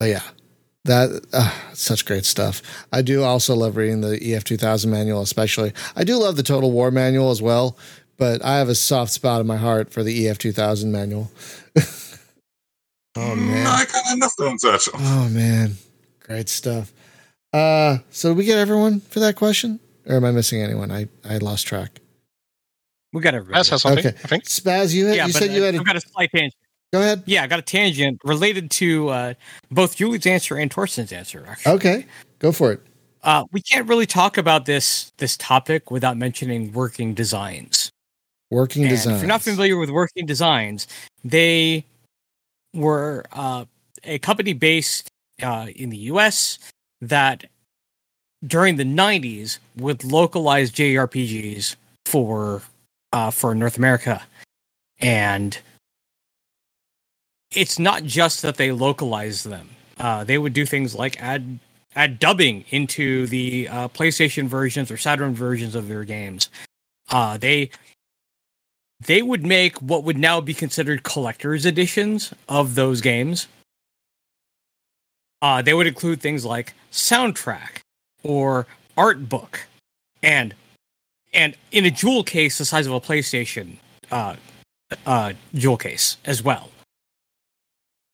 but yeah, that uh, such great stuff. I do also love reading the EF two thousand manual, especially. I do love the Total War manual as well, but I have a soft spot in my heart for the EF two thousand manual. oh man. I can understand that. Oh man, great stuff. Uh, so did we get everyone for that question, or am I missing anyone? I I lost track. We got everybody. As has something, Okay. I think. Spaz, you had, yeah, you but said you I- had I've got a slight tangent. Go ahead. Yeah, I got a tangent related to uh, both Julie's answer and Thorsten's answer. Actually. Okay, go for it. Uh, we can't really talk about this this topic without mentioning working designs. Working And design. If you're not familiar with working designs, they were uh, a company based uh, in the U.S. that during the '90s would localize JRPGs for uh, for North America, and it's not just that they localize them. Uh, they would do things like add add dubbing into the uh, PlayStation versions or Saturn versions of their games. Uh, they they would make what would now be considered collector's editions of those games. Uh, they would include things like soundtrack or art book, and and in a jewel case the size of a PlayStation uh, uh, jewel case as well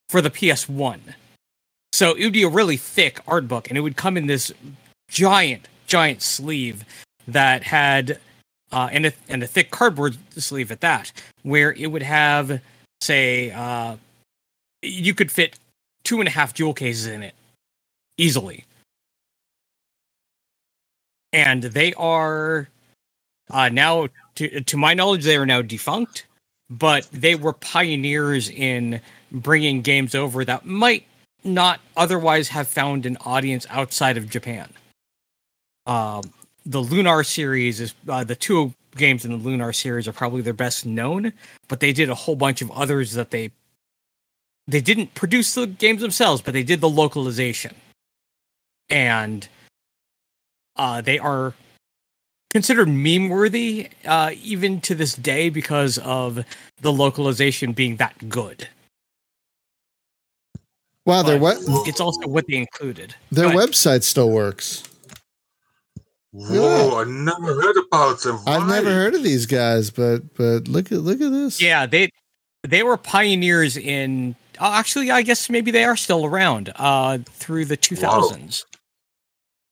for the PS1. So it would be a really thick art book, and it would come in this giant, giant sleeve that had uh, and a and a thick cardboard sleeve at that, where it would have, say, uh, you could fit two and a half jewel cases in it easily, and they are uh, now, to to my knowledge, they are now defunct, but they were pioneers in bringing games over that might not otherwise have found an audience outside of Japan. Um, the Lunar series is uh, the two games in the Lunar series are probably their best known, but they did a whole bunch of others that they they didn't produce the games themselves, but they did the localization, and uh, they are considered meme worthy uh, even to this day because of the localization being that good. Wow, their we- it's also what they included. their website still works. Whoa, I never heard about them. I've never heard of these guys, but but look at look at this. Yeah, they they were pioneers in. Uh, actually, I guess maybe they are still around uh, through the 2000s.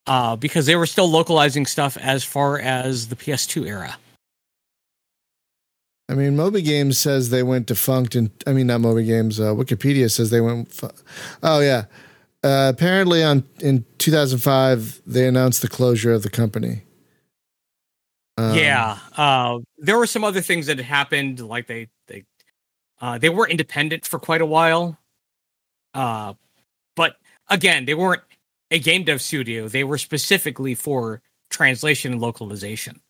Uh, because they were still localizing stuff as far as the PS2 era. I mean, Moby Games says they went defunct, and I mean not Moby Games. Uh, Wikipedia says they went. Fu- oh yeah, uh, apparently on in 2005 they announced the closure of the company. Um, yeah, uh, there were some other things that had happened, like they they uh, they were independent for quite a while. Uh, but again, they weren't a game dev studio. They were specifically for translation and localization.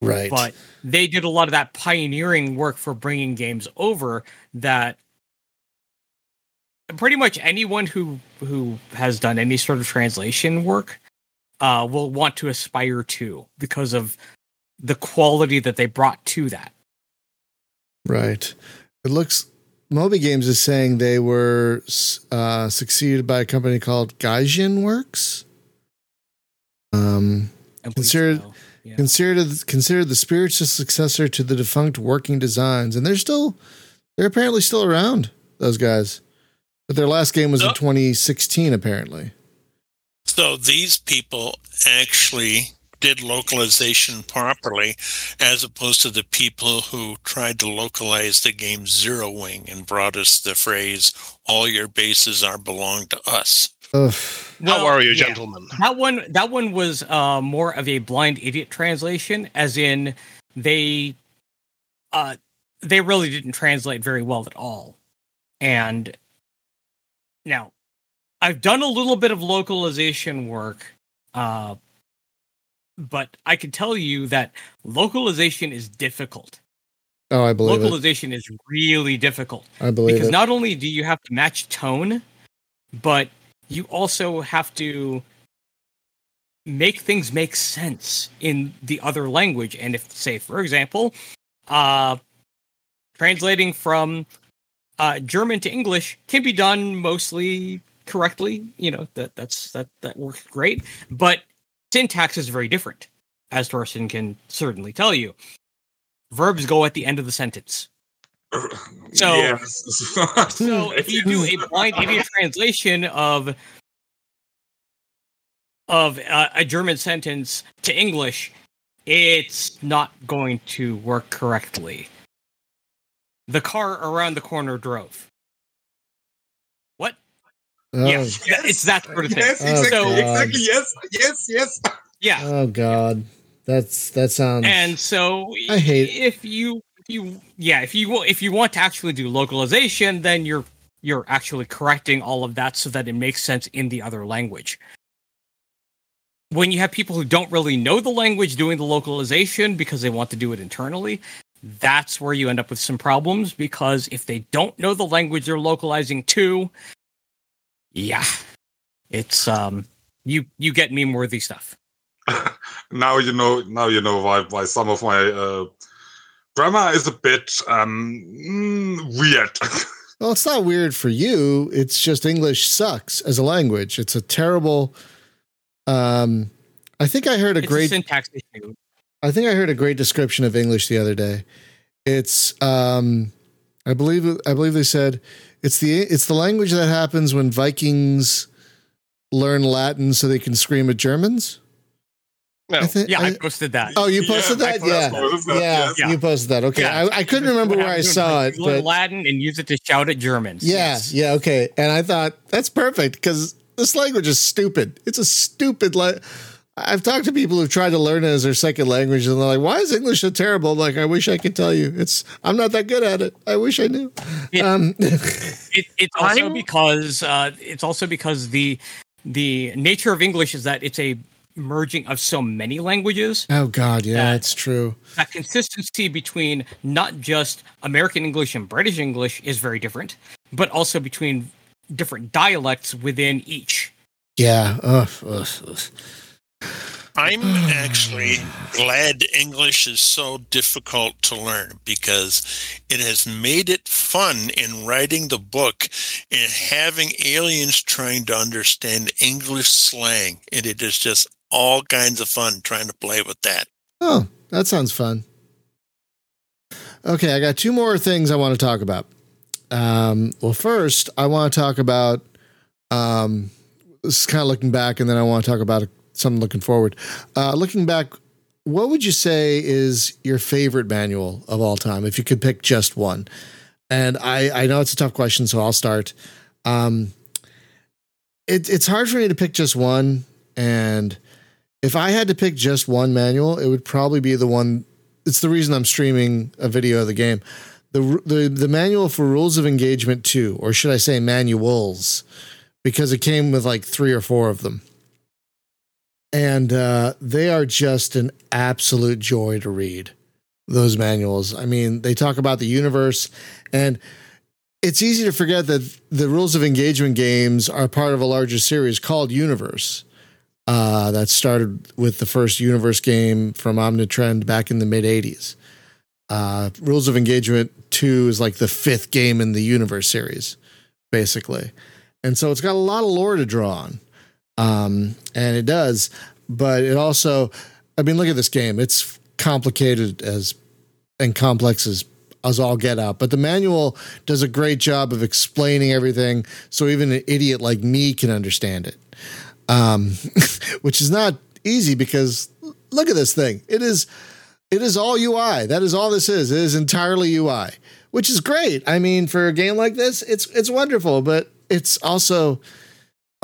right. but they did a lot of that pioneering work for bringing games over that pretty much anyone who who has done any sort of translation work uh, will want to aspire to because of the quality that they brought to that. Right. It looks Moby Games is saying they were uh, succeeded by a company called Gaijin Works. Um, Considered- so, yeah. considered considered the spiritual successor to the defunct Working Designs, and they're still they're apparently still around. Those guys, but their last game was in Oh. 2016, apparently. So these people actually did localization properly, as opposed to the people who tried to localize the game Zero Wing and brought us the phrase "All your bases are belong to us." Ugh. How Well, are you, yeah. gentlemen? That one that one was uh, more of a blind idiot translation, as in they uh, they really didn't translate very well at all. And now I've done a little bit of localization work, uh, but I can tell you that localization is difficult. Oh, I believe localization is really difficult I believe because it. not only do you have to match tone, but you also have to make things make sense in the other language. And if, say, for example, uh, translating from uh, German to English can be done mostly correctly. You know that that's that that works great, but syntax is very different, as Thorsten can certainly tell you. Verbs go at the end of the sentence. So- yes. So if you do a blind idiot translation of of uh, a German sentence to English, it's not going to work correctly. The car around the corner drove. What? Oh, Yeah, yeah, it's that sort of thing. Yes, Oh, exactly, God. exactly. Yes, yes, yes. Yeah. oh God, that's that sounds. and so I hate- if you if you yeah if you wa- if you want to actually do localization then you're you're actually correcting all of that so that it makes sense in the other language when you have people who don't really know the language doing the localization because they want to do it internally that's where you end up with some problems because if they don't know the language they're localizing to yeah it's um you you get meme worthy stuff now you know. Now you know why why some of my uh, grammar is a bit um mm, weird. Well, it's not weird for you. It's just English sucks as a language. It's a terrible. Um, I think I heard a it's great. a syntax issue I think I heard a great description of English the other day. It's um I believe I believe they said it's the it's the language that happens when Vikings learn Latin so they can scream at Germans. No. I think, yeah i I- posted that oh, you posted I that, posted yeah, that, yeah, yes. you posted that. Okay, Yeah. I, I couldn't remember where I saw it, learn but Latin and use it to shout at Germans. yeah, Yes. yeah, okay. And I thought that's perfect because this language is stupid. It's a stupid like. I've talked to people who've tried to learn it as their second language, and they're like, "Why is English so terrible?" I'm like, I wish I could tell you. It's I'm not that good at it. I wish I knew. It- Um, It, it's also I'm- because uh, it's also because the the nature of English is that it's a merging of so many languages. oh God, yeah, That- it's true. That consistency between not just American English and British English is very different, but also between different dialects within each. Yeah. Ugh, ugh, ugh. I'm actually glad English is so difficult to learn because it has made it fun in writing the book and having aliens trying to understand English slang. And it is just all kinds of fun trying to play with that. Oh, that sounds fun. Okay, I got two more things I want to talk about. Um, well, first, I want to talk about um, this is kind of looking back, and then I want to talk about something looking forward. Uh, looking back, what would you say is your favorite manual of all time, if you could pick just one? And I, I know it's a tough question, so I'll start. Um, it, it's hard for me to pick just one, and if I had to pick just one manual, it would probably be the one. It's the reason I'm streaming a video of the game. The, the the manual for rules of engagement 2 or should I say manuals because it came with like 3 or 4 of them. And uh, they are just an absolute joy to read. Those manuals. I mean, they talk about the universe and it's easy to forget that the rules of engagement games are part of a larger series called Universe uh, that started with the first universe game from Omnitrend back in the mid 80s. Uh, Rules of Engagement 2 is like the fifth game in the universe series, basically. And so it's got a lot of lore to draw on. Um, and it does, but it also, I mean, look at this game. It's complicated as and complex as as all get out. But the manual does a great job of explaining everything so even an idiot like me can understand it um, which is not easy because look at this thing. It is it is all UI. That is all this is. It is entirely UI, which is great. I mean, for a game like this, it's it's wonderful, but it's also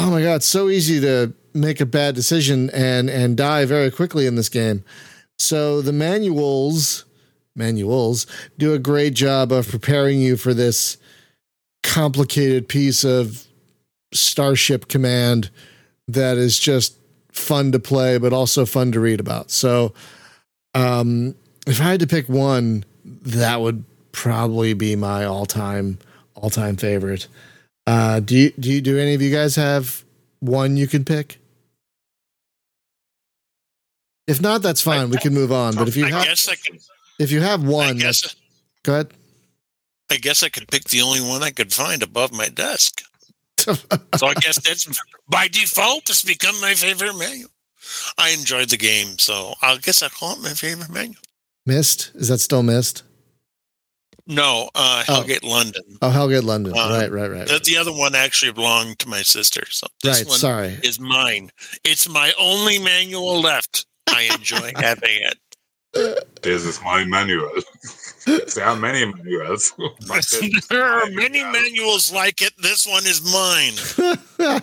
oh my god, so easy to make a bad decision and and die very quickly in this game. So the manuals manuals do a great job of preparing you for this complicated piece of starship command that is just fun to play, but also fun to read about. So, um, if I had to pick one, that would probably be my all-time all-time favorite. Uh, do you do you do any of you guys have one you can pick? If not, that's fine. We can move on. But if you I have guess I could. if you have I one, guess. go ahead. I guess I could pick the only one I could find above my desk. So I guess that's by default. It's become my favorite manual. I enjoyed the game, so I guess I call it my favorite manual. Myst? Is that still Myst? No, uh, Oh. Hellgate London. Oh, Hellgate London. Uh, right, right, right. The, the other one actually belonged to my sister. So this Right. one Sorry. is mine. It's my only manual left. I enjoy having it. This is my manual. there are many manuals. there are many manuals like it. This one is mine.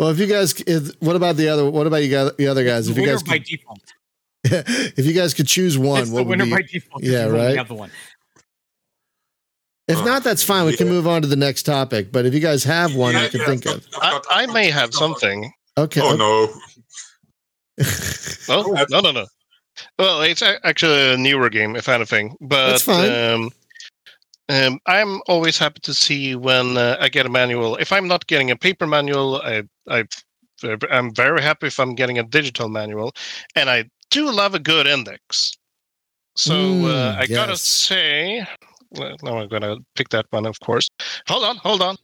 well, if you guys, if, what about the other? What about you guys, the other guys? If you guys, by could, default. if you guys could choose one, it's the what would winner be? by default. 'cause Yeah, right? Have the one. If not, that's fine. We can move on to the next topic. But if you guys have one, Yeah, you can yeah, think I've of. I've I, got- I I've may have something. Okay. Oh no. Oh no no no. Well, it's actually a newer game, if anything. But That's fine. Um, um, I'm always happy to see when uh, I get a manual. If I'm not getting a paper manual, I I I'm very happy if I'm getting a digital manual, and I do love a good index. So uh, Mm, I gotta say, well, now I'm gonna pick that one, of course. Hold on, hold on.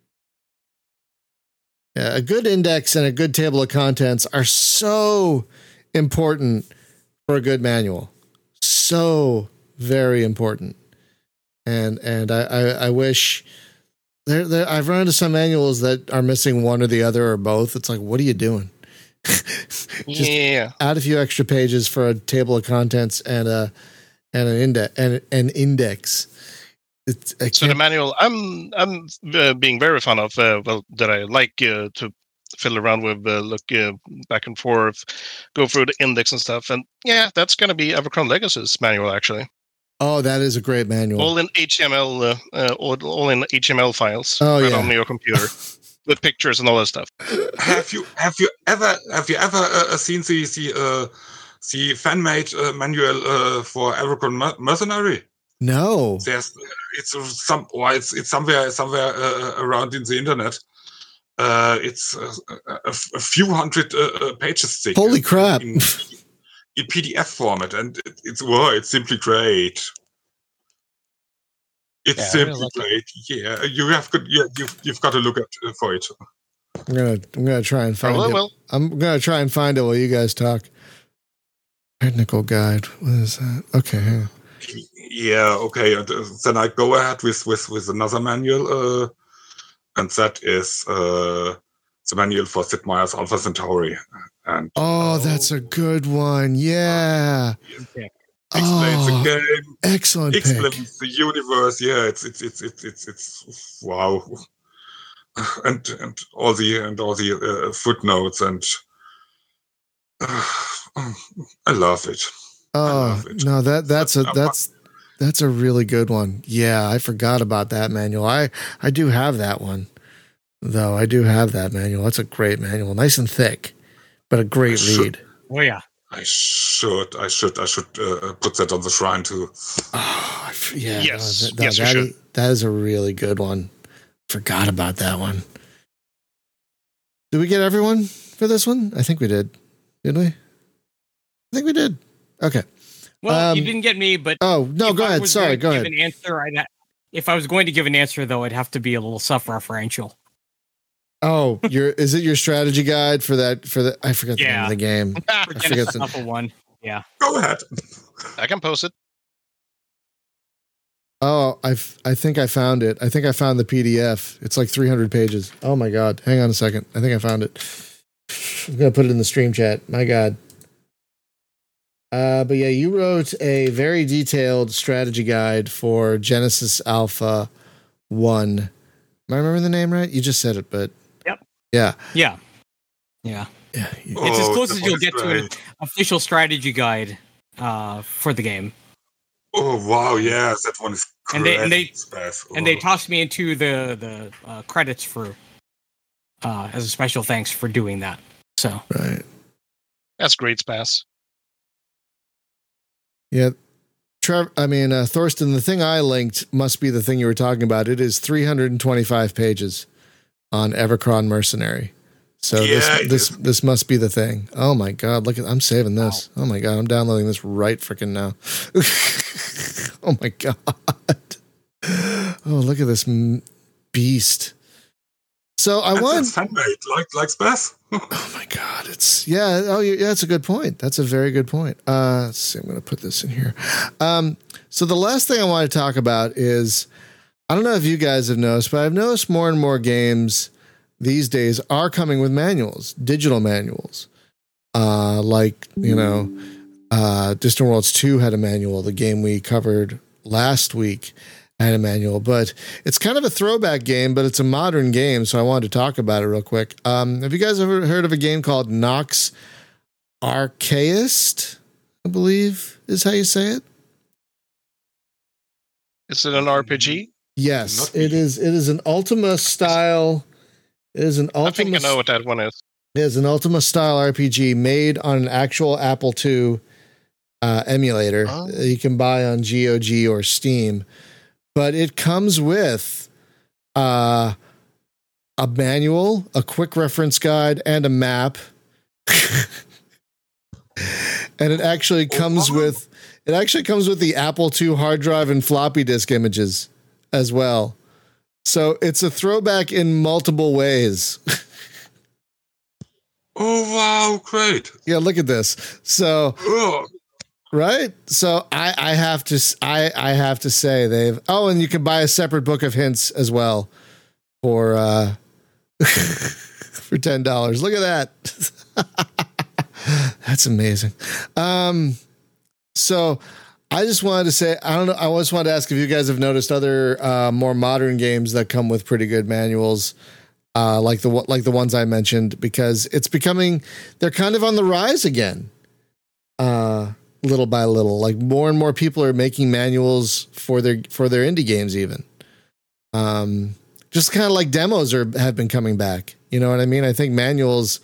Yeah, a good index and a good table of contents are so important for a good manual. So very important. And and I, I, I wish there, there I've run into some manuals that are missing one or the other or both. It's like, what are you doing? Just yeah, add a few extra pages for a table of contents and a and an index and an index. It's I So the manual, I'm I'm uh, being very fond of. Uh, well, that I like uh, to fiddle around with, uh, look uh, back and forth, go through the index and stuff. And yeah, that's going to be Evochron Legacy's manual actually, oh, that is a great manual. all in HTML, uh, uh, all, all in HTML files Oh, right yeah. on your computer with pictures and all that stuff. have you have you ever have you ever uh, seen the the uh, the fan made uh, manual uh, for Evochron Mercenary? No. There's it's uh, some or it's it's somewhere somewhere uh, around in the internet. Uh, it's uh, a, a, a few hundred uh, uh, pages thick. Holy uh, crap. In, in PDF format, and it, it's wow, it's simply great. It's Yeah, simply really it. great. Yeah, you have got yeah, you've, you've got to look at uh, for it. I'm gonna I'm gonna try and find well, it. well, I'm gonna try and find it while you guys talk. Technical guide. What is that? Okay. Hang on. Yeah, okay. And uh, then I go ahead with with with another manual, uh, and that is uh, the manual for Sid Meier's Alpha Centauri, and Oh, that's a good one. Yeah. explains Oh, the game, excellent pick. explains the universe. Yeah, it's it's it's it's it's, it's wow, and and all the and all the uh, footnotes and. I love it. Oh no, that that's a Uh, that's that's a really good one. Yeah, I forgot about that manual. I I do have that one, though. I do have that manual. That's a great manual, nice and thick, but a great I should- read. Oh yeah. I should, I should, I should uh, put that on the shrine too. Oh, I f- yeah. Yes. no, that, Yes, we that should. is- that is a really good one. Forgot about that one. Did we get everyone for this one? I think we did. Did we? I think we did. Okay. Well, you Um, didn't get me, but Oh no, go I ahead. Sorry, go ahead. An answer. I'd ha- if I was going to give an answer, though, it'd have to be a little self-referential. Oh, your is it your strategy guide for that? For the I forgot the name of the game. For forget the- Alpha One. Yeah. Go ahead. I can post it. Oh, I I think I found it. I think I found the PDF. It's like 300 pages. Oh my god! Hang on a second. I think I found it. I'm gonna put it in the stream chat. My god. Uh, but yeah, you wrote a very detailed strategy guide for Genesis Alpha One. Am I remembering the name right? You just said it, but Yep. yeah, Yeah. Yeah. yeah. you- It's as Oh, close as you'll one is get to an official strategy guide uh, for the game. Oh wow, yeah, that one is great. And they- and they- Spaz. And they Oh. tossed me into the the uh, credits for uh, as a special thanks for doing that. So Right. That's great, Spaz. Yeah. Trev, I mean, uh, Thorsten, the thing I linked must be the thing you were talking about. It is 325 pages on Evochron Mercenary. So Yeah, this this this must be the thing. Oh my god, look at I'm saving this. Oh my god, I'm downloading this right freaking now. oh my god. Oh, look at this beast. So I won. like like Spaz. Oh my god, it's yeah. Oh, yeah, that's a good point. That's a very good point. Uh, let's see, I'm going to put this in here. Um, so the last thing I want to talk about is I don't know if you guys have noticed, but I've noticed more and more games these days are coming with manuals, digital manuals. Uh, like you know, uh, Distant Worlds Two had a manual. The game we covered last week had a manual, but it's kind of a throwback game, but it's a modern game, so I wanted to talk about it real quick. Um, have you guys ever heard of a game called Nox Archaist? I believe is how you say it. Is it an RPG? Yes, Not it me. is. It is an Ultima style. It is an Ultima. I think I know what that one is. It is an Ultima style RPG made on an actual Apple II uh, emulator Oh. that you can buy on GOG or Steam, but it comes with uh, a manual, a quick reference guide, and a map. and it actually comes with it actually comes with the Apple II hard drive and floppy disk images as well. So it's a throwback in multiple ways. Oh wow, great! yeah, look at this. So Oh, right? So i i have to I, I have to say they've oh and you can buy a separate book of hints as well for uh for ten dollars. Look at that. That's amazing. Um so i just wanted to say i don't know i just wanted to ask if you guys have noticed other uh more modern games that come with pretty good manuals uh like the like the ones i mentioned because it's becoming they're kind of on the rise again. Uh little by little. Like more and more people are making manuals for their for their indie games even. Um just kind of like demos are have been coming back. You know what i mean? I think manuals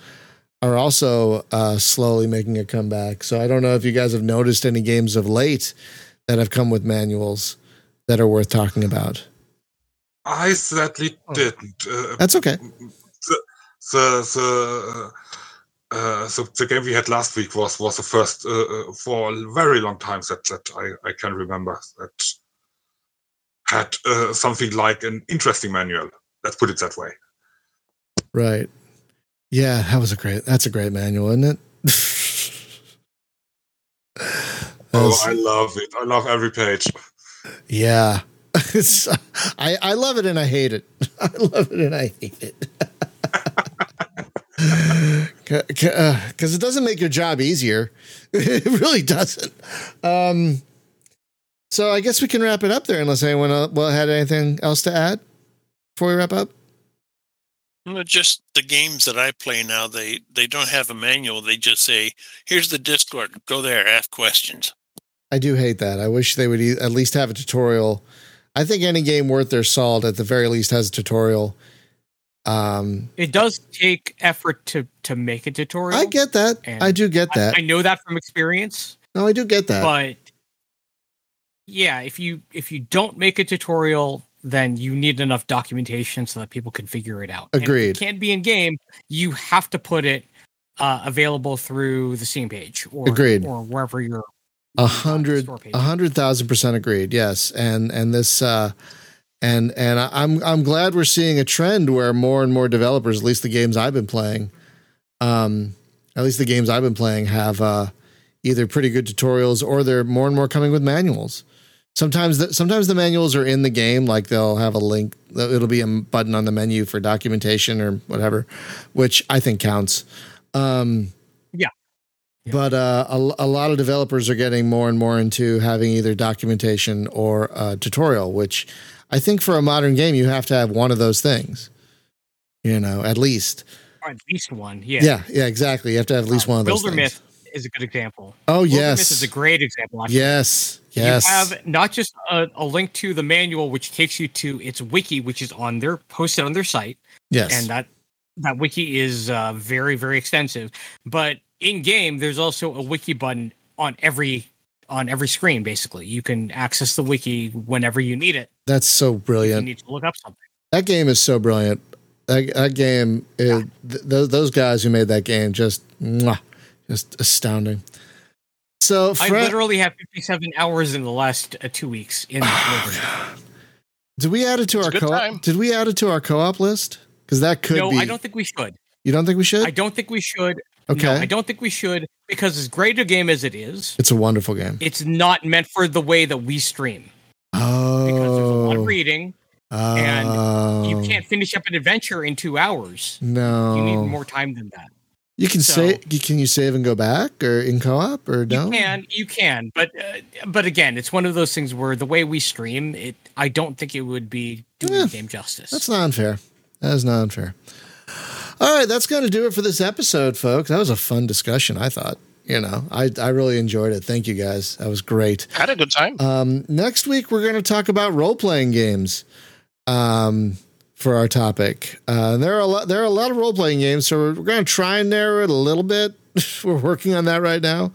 are also uh slowly making a comeback. So i don't know if you guys have noticed any games of late that have come with manuals that are worth talking about. I sadly Oh. didn't. Uh, that's okay. the the uh, so the game we had last week was was the first uh, uh, for a very long time that that I, I can remember that had uh, something like an interesting manual. Let's put it that way. right yeah that was a great that's a great manual isn't it Oh, I love it! I love every page. Yeah. It's, I, I love it and I hate it. I love it and I hate it. Because it doesn't make your job easier. It really doesn't. Um, so I guess we can wrap it up there unless anyone well, had anything else to add before we wrap up. Just the games that I play now, they they don't have a manual. They just say, "Here's the Discord. Go there, ask questions." I do hate that. I wish they would at least have a tutorial. I think any game worth their salt at the very least has a tutorial. Um, It does take effort to to make a tutorial. I get that. I do get that. I, I know that from experience, no, I do get that. but yeah, if you if you don't make a tutorial, then you need enough documentation so that people can figure it out. Agreed. it can't be in game. You have to put it uh, available through the Steam page or Agreed. or wherever you're A hundred, page. a hundred thousand percent agreed. Yes, and and this, uh, and and I'm I'm glad we're seeing a trend where more and more developers, at least the games I've been playing, um, at least the games I've been playing have uh, either pretty good tutorials or they're more and more coming with manuals. Sometimes the, sometimes the manuals are in the game, like they'll have a link. It'll be a button on the menu for documentation or whatever, which I think counts. Um, Yeah. Yeah. But uh, a, a lot of developers are getting more and more into having either documentation or a tutorial, which I think for a modern game you have to have one of those things. You know, at least. or at least one. Yeah. Yeah, yeah, exactly. You have to have at least Uh, one of those. Wildermyth is a good example. Oh Builder yes, Myth is a great example. Actually. yes, yes. You have not just a, a link to the manual, which takes you to its wiki, which is on their posted on their site, yes. and that that wiki is uh, very very extensive. But in game, there's also a wiki button on every on every screen. Basically, you can access the wiki whenever you need it. That's so If you brilliant. need to look up something. That game is so brilliant. That, that game, is, th- those those guys who made that game, just, mwah, just astounding. So, I literally have 57 hours in the last uh, two weeks in. Wildermyth. did we add it to It's our co-op? time. Did we add it to our co-op list? Because that could no, be. I don't think we should. you don't think we should? I don't think we should. okay, No, I don't think we should because as great a game as it is, it's a wonderful game. it's not meant for the way that we stream Oh, because there's a lot of reading. and oh, You can't finish up an adventure in two hours. No, You need more time than that. You can So- say, can you save and go back or in co-op or no? You can, you can, but uh, but again, it's one of those things where the way we stream it, I don't think it would be doing Yeah, the game justice. That's not unfair. That is not unfair. All right, that's going to do it for this episode, folks. That was a fun discussion. I thought. You know, I I really enjoyed it. Thank you guys. That was great. Had a good time. Um, next week we're going to talk about role playing games. Um, for our topic, uh, there are a lot. There are a lot of role playing games, so we're, we're going to try and narrow it a little bit. we're working on that right now,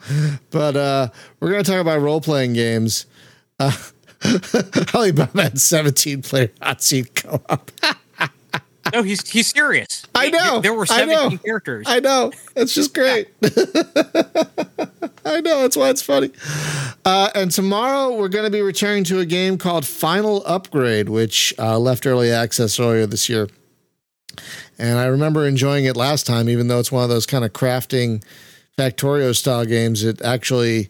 but uh, we're going to talk about role playing games. Uh, Alibaba had 17 player hot seat co op. no, he's he's serious. I know, There were I know. 17 characters. I know. It's just great. I know. That's why it's funny. Uh, and tomorrow we're going to be returning to a game called Final Upgrade, which uh, left early access earlier this year. And I remember enjoying it last time, even though it's one of those kind of crafting Factorio style games. It actually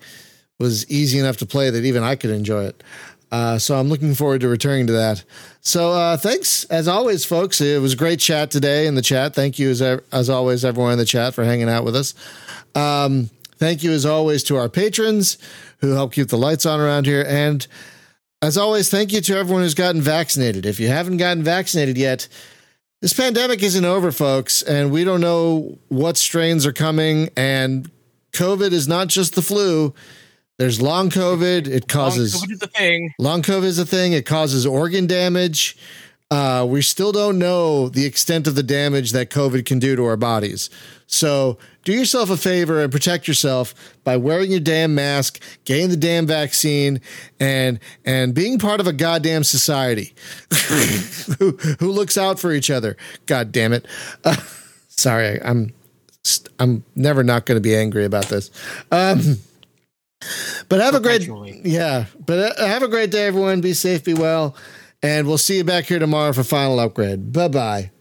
was easy enough to play that even I could enjoy it. Uh, so I'm looking forward to returning to that. So uh, thanks as always, folks. It was a great chat today in the chat. Thank you as as always, everyone in the chat for hanging out with us. Um, thank you as always to our patrons who help keep the lights on around here, and as always, thank you to everyone who's gotten vaccinated. If you haven't gotten vaccinated yet, this pandemic isn't over, folks, and we don't know what strains are coming. And COVID is not just the flu. There's long COVID. It causes Long COVID is the thing. Long COVID is a thing. It causes organ damage. Uh, we still don't know the extent of the damage that COVID can do to our bodies. So do yourself a favor and protect yourself by wearing your damn mask, getting the damn vaccine, and and being part of a goddamn society who who looks out for each other. God damn it. Uh, sorry, I'm I'm never not going to be angry about this. Um, but have a great yeah. But uh, have a great day, everyone. Be safe, be well, and we'll see you back here tomorrow for final upgrade. Bye bye.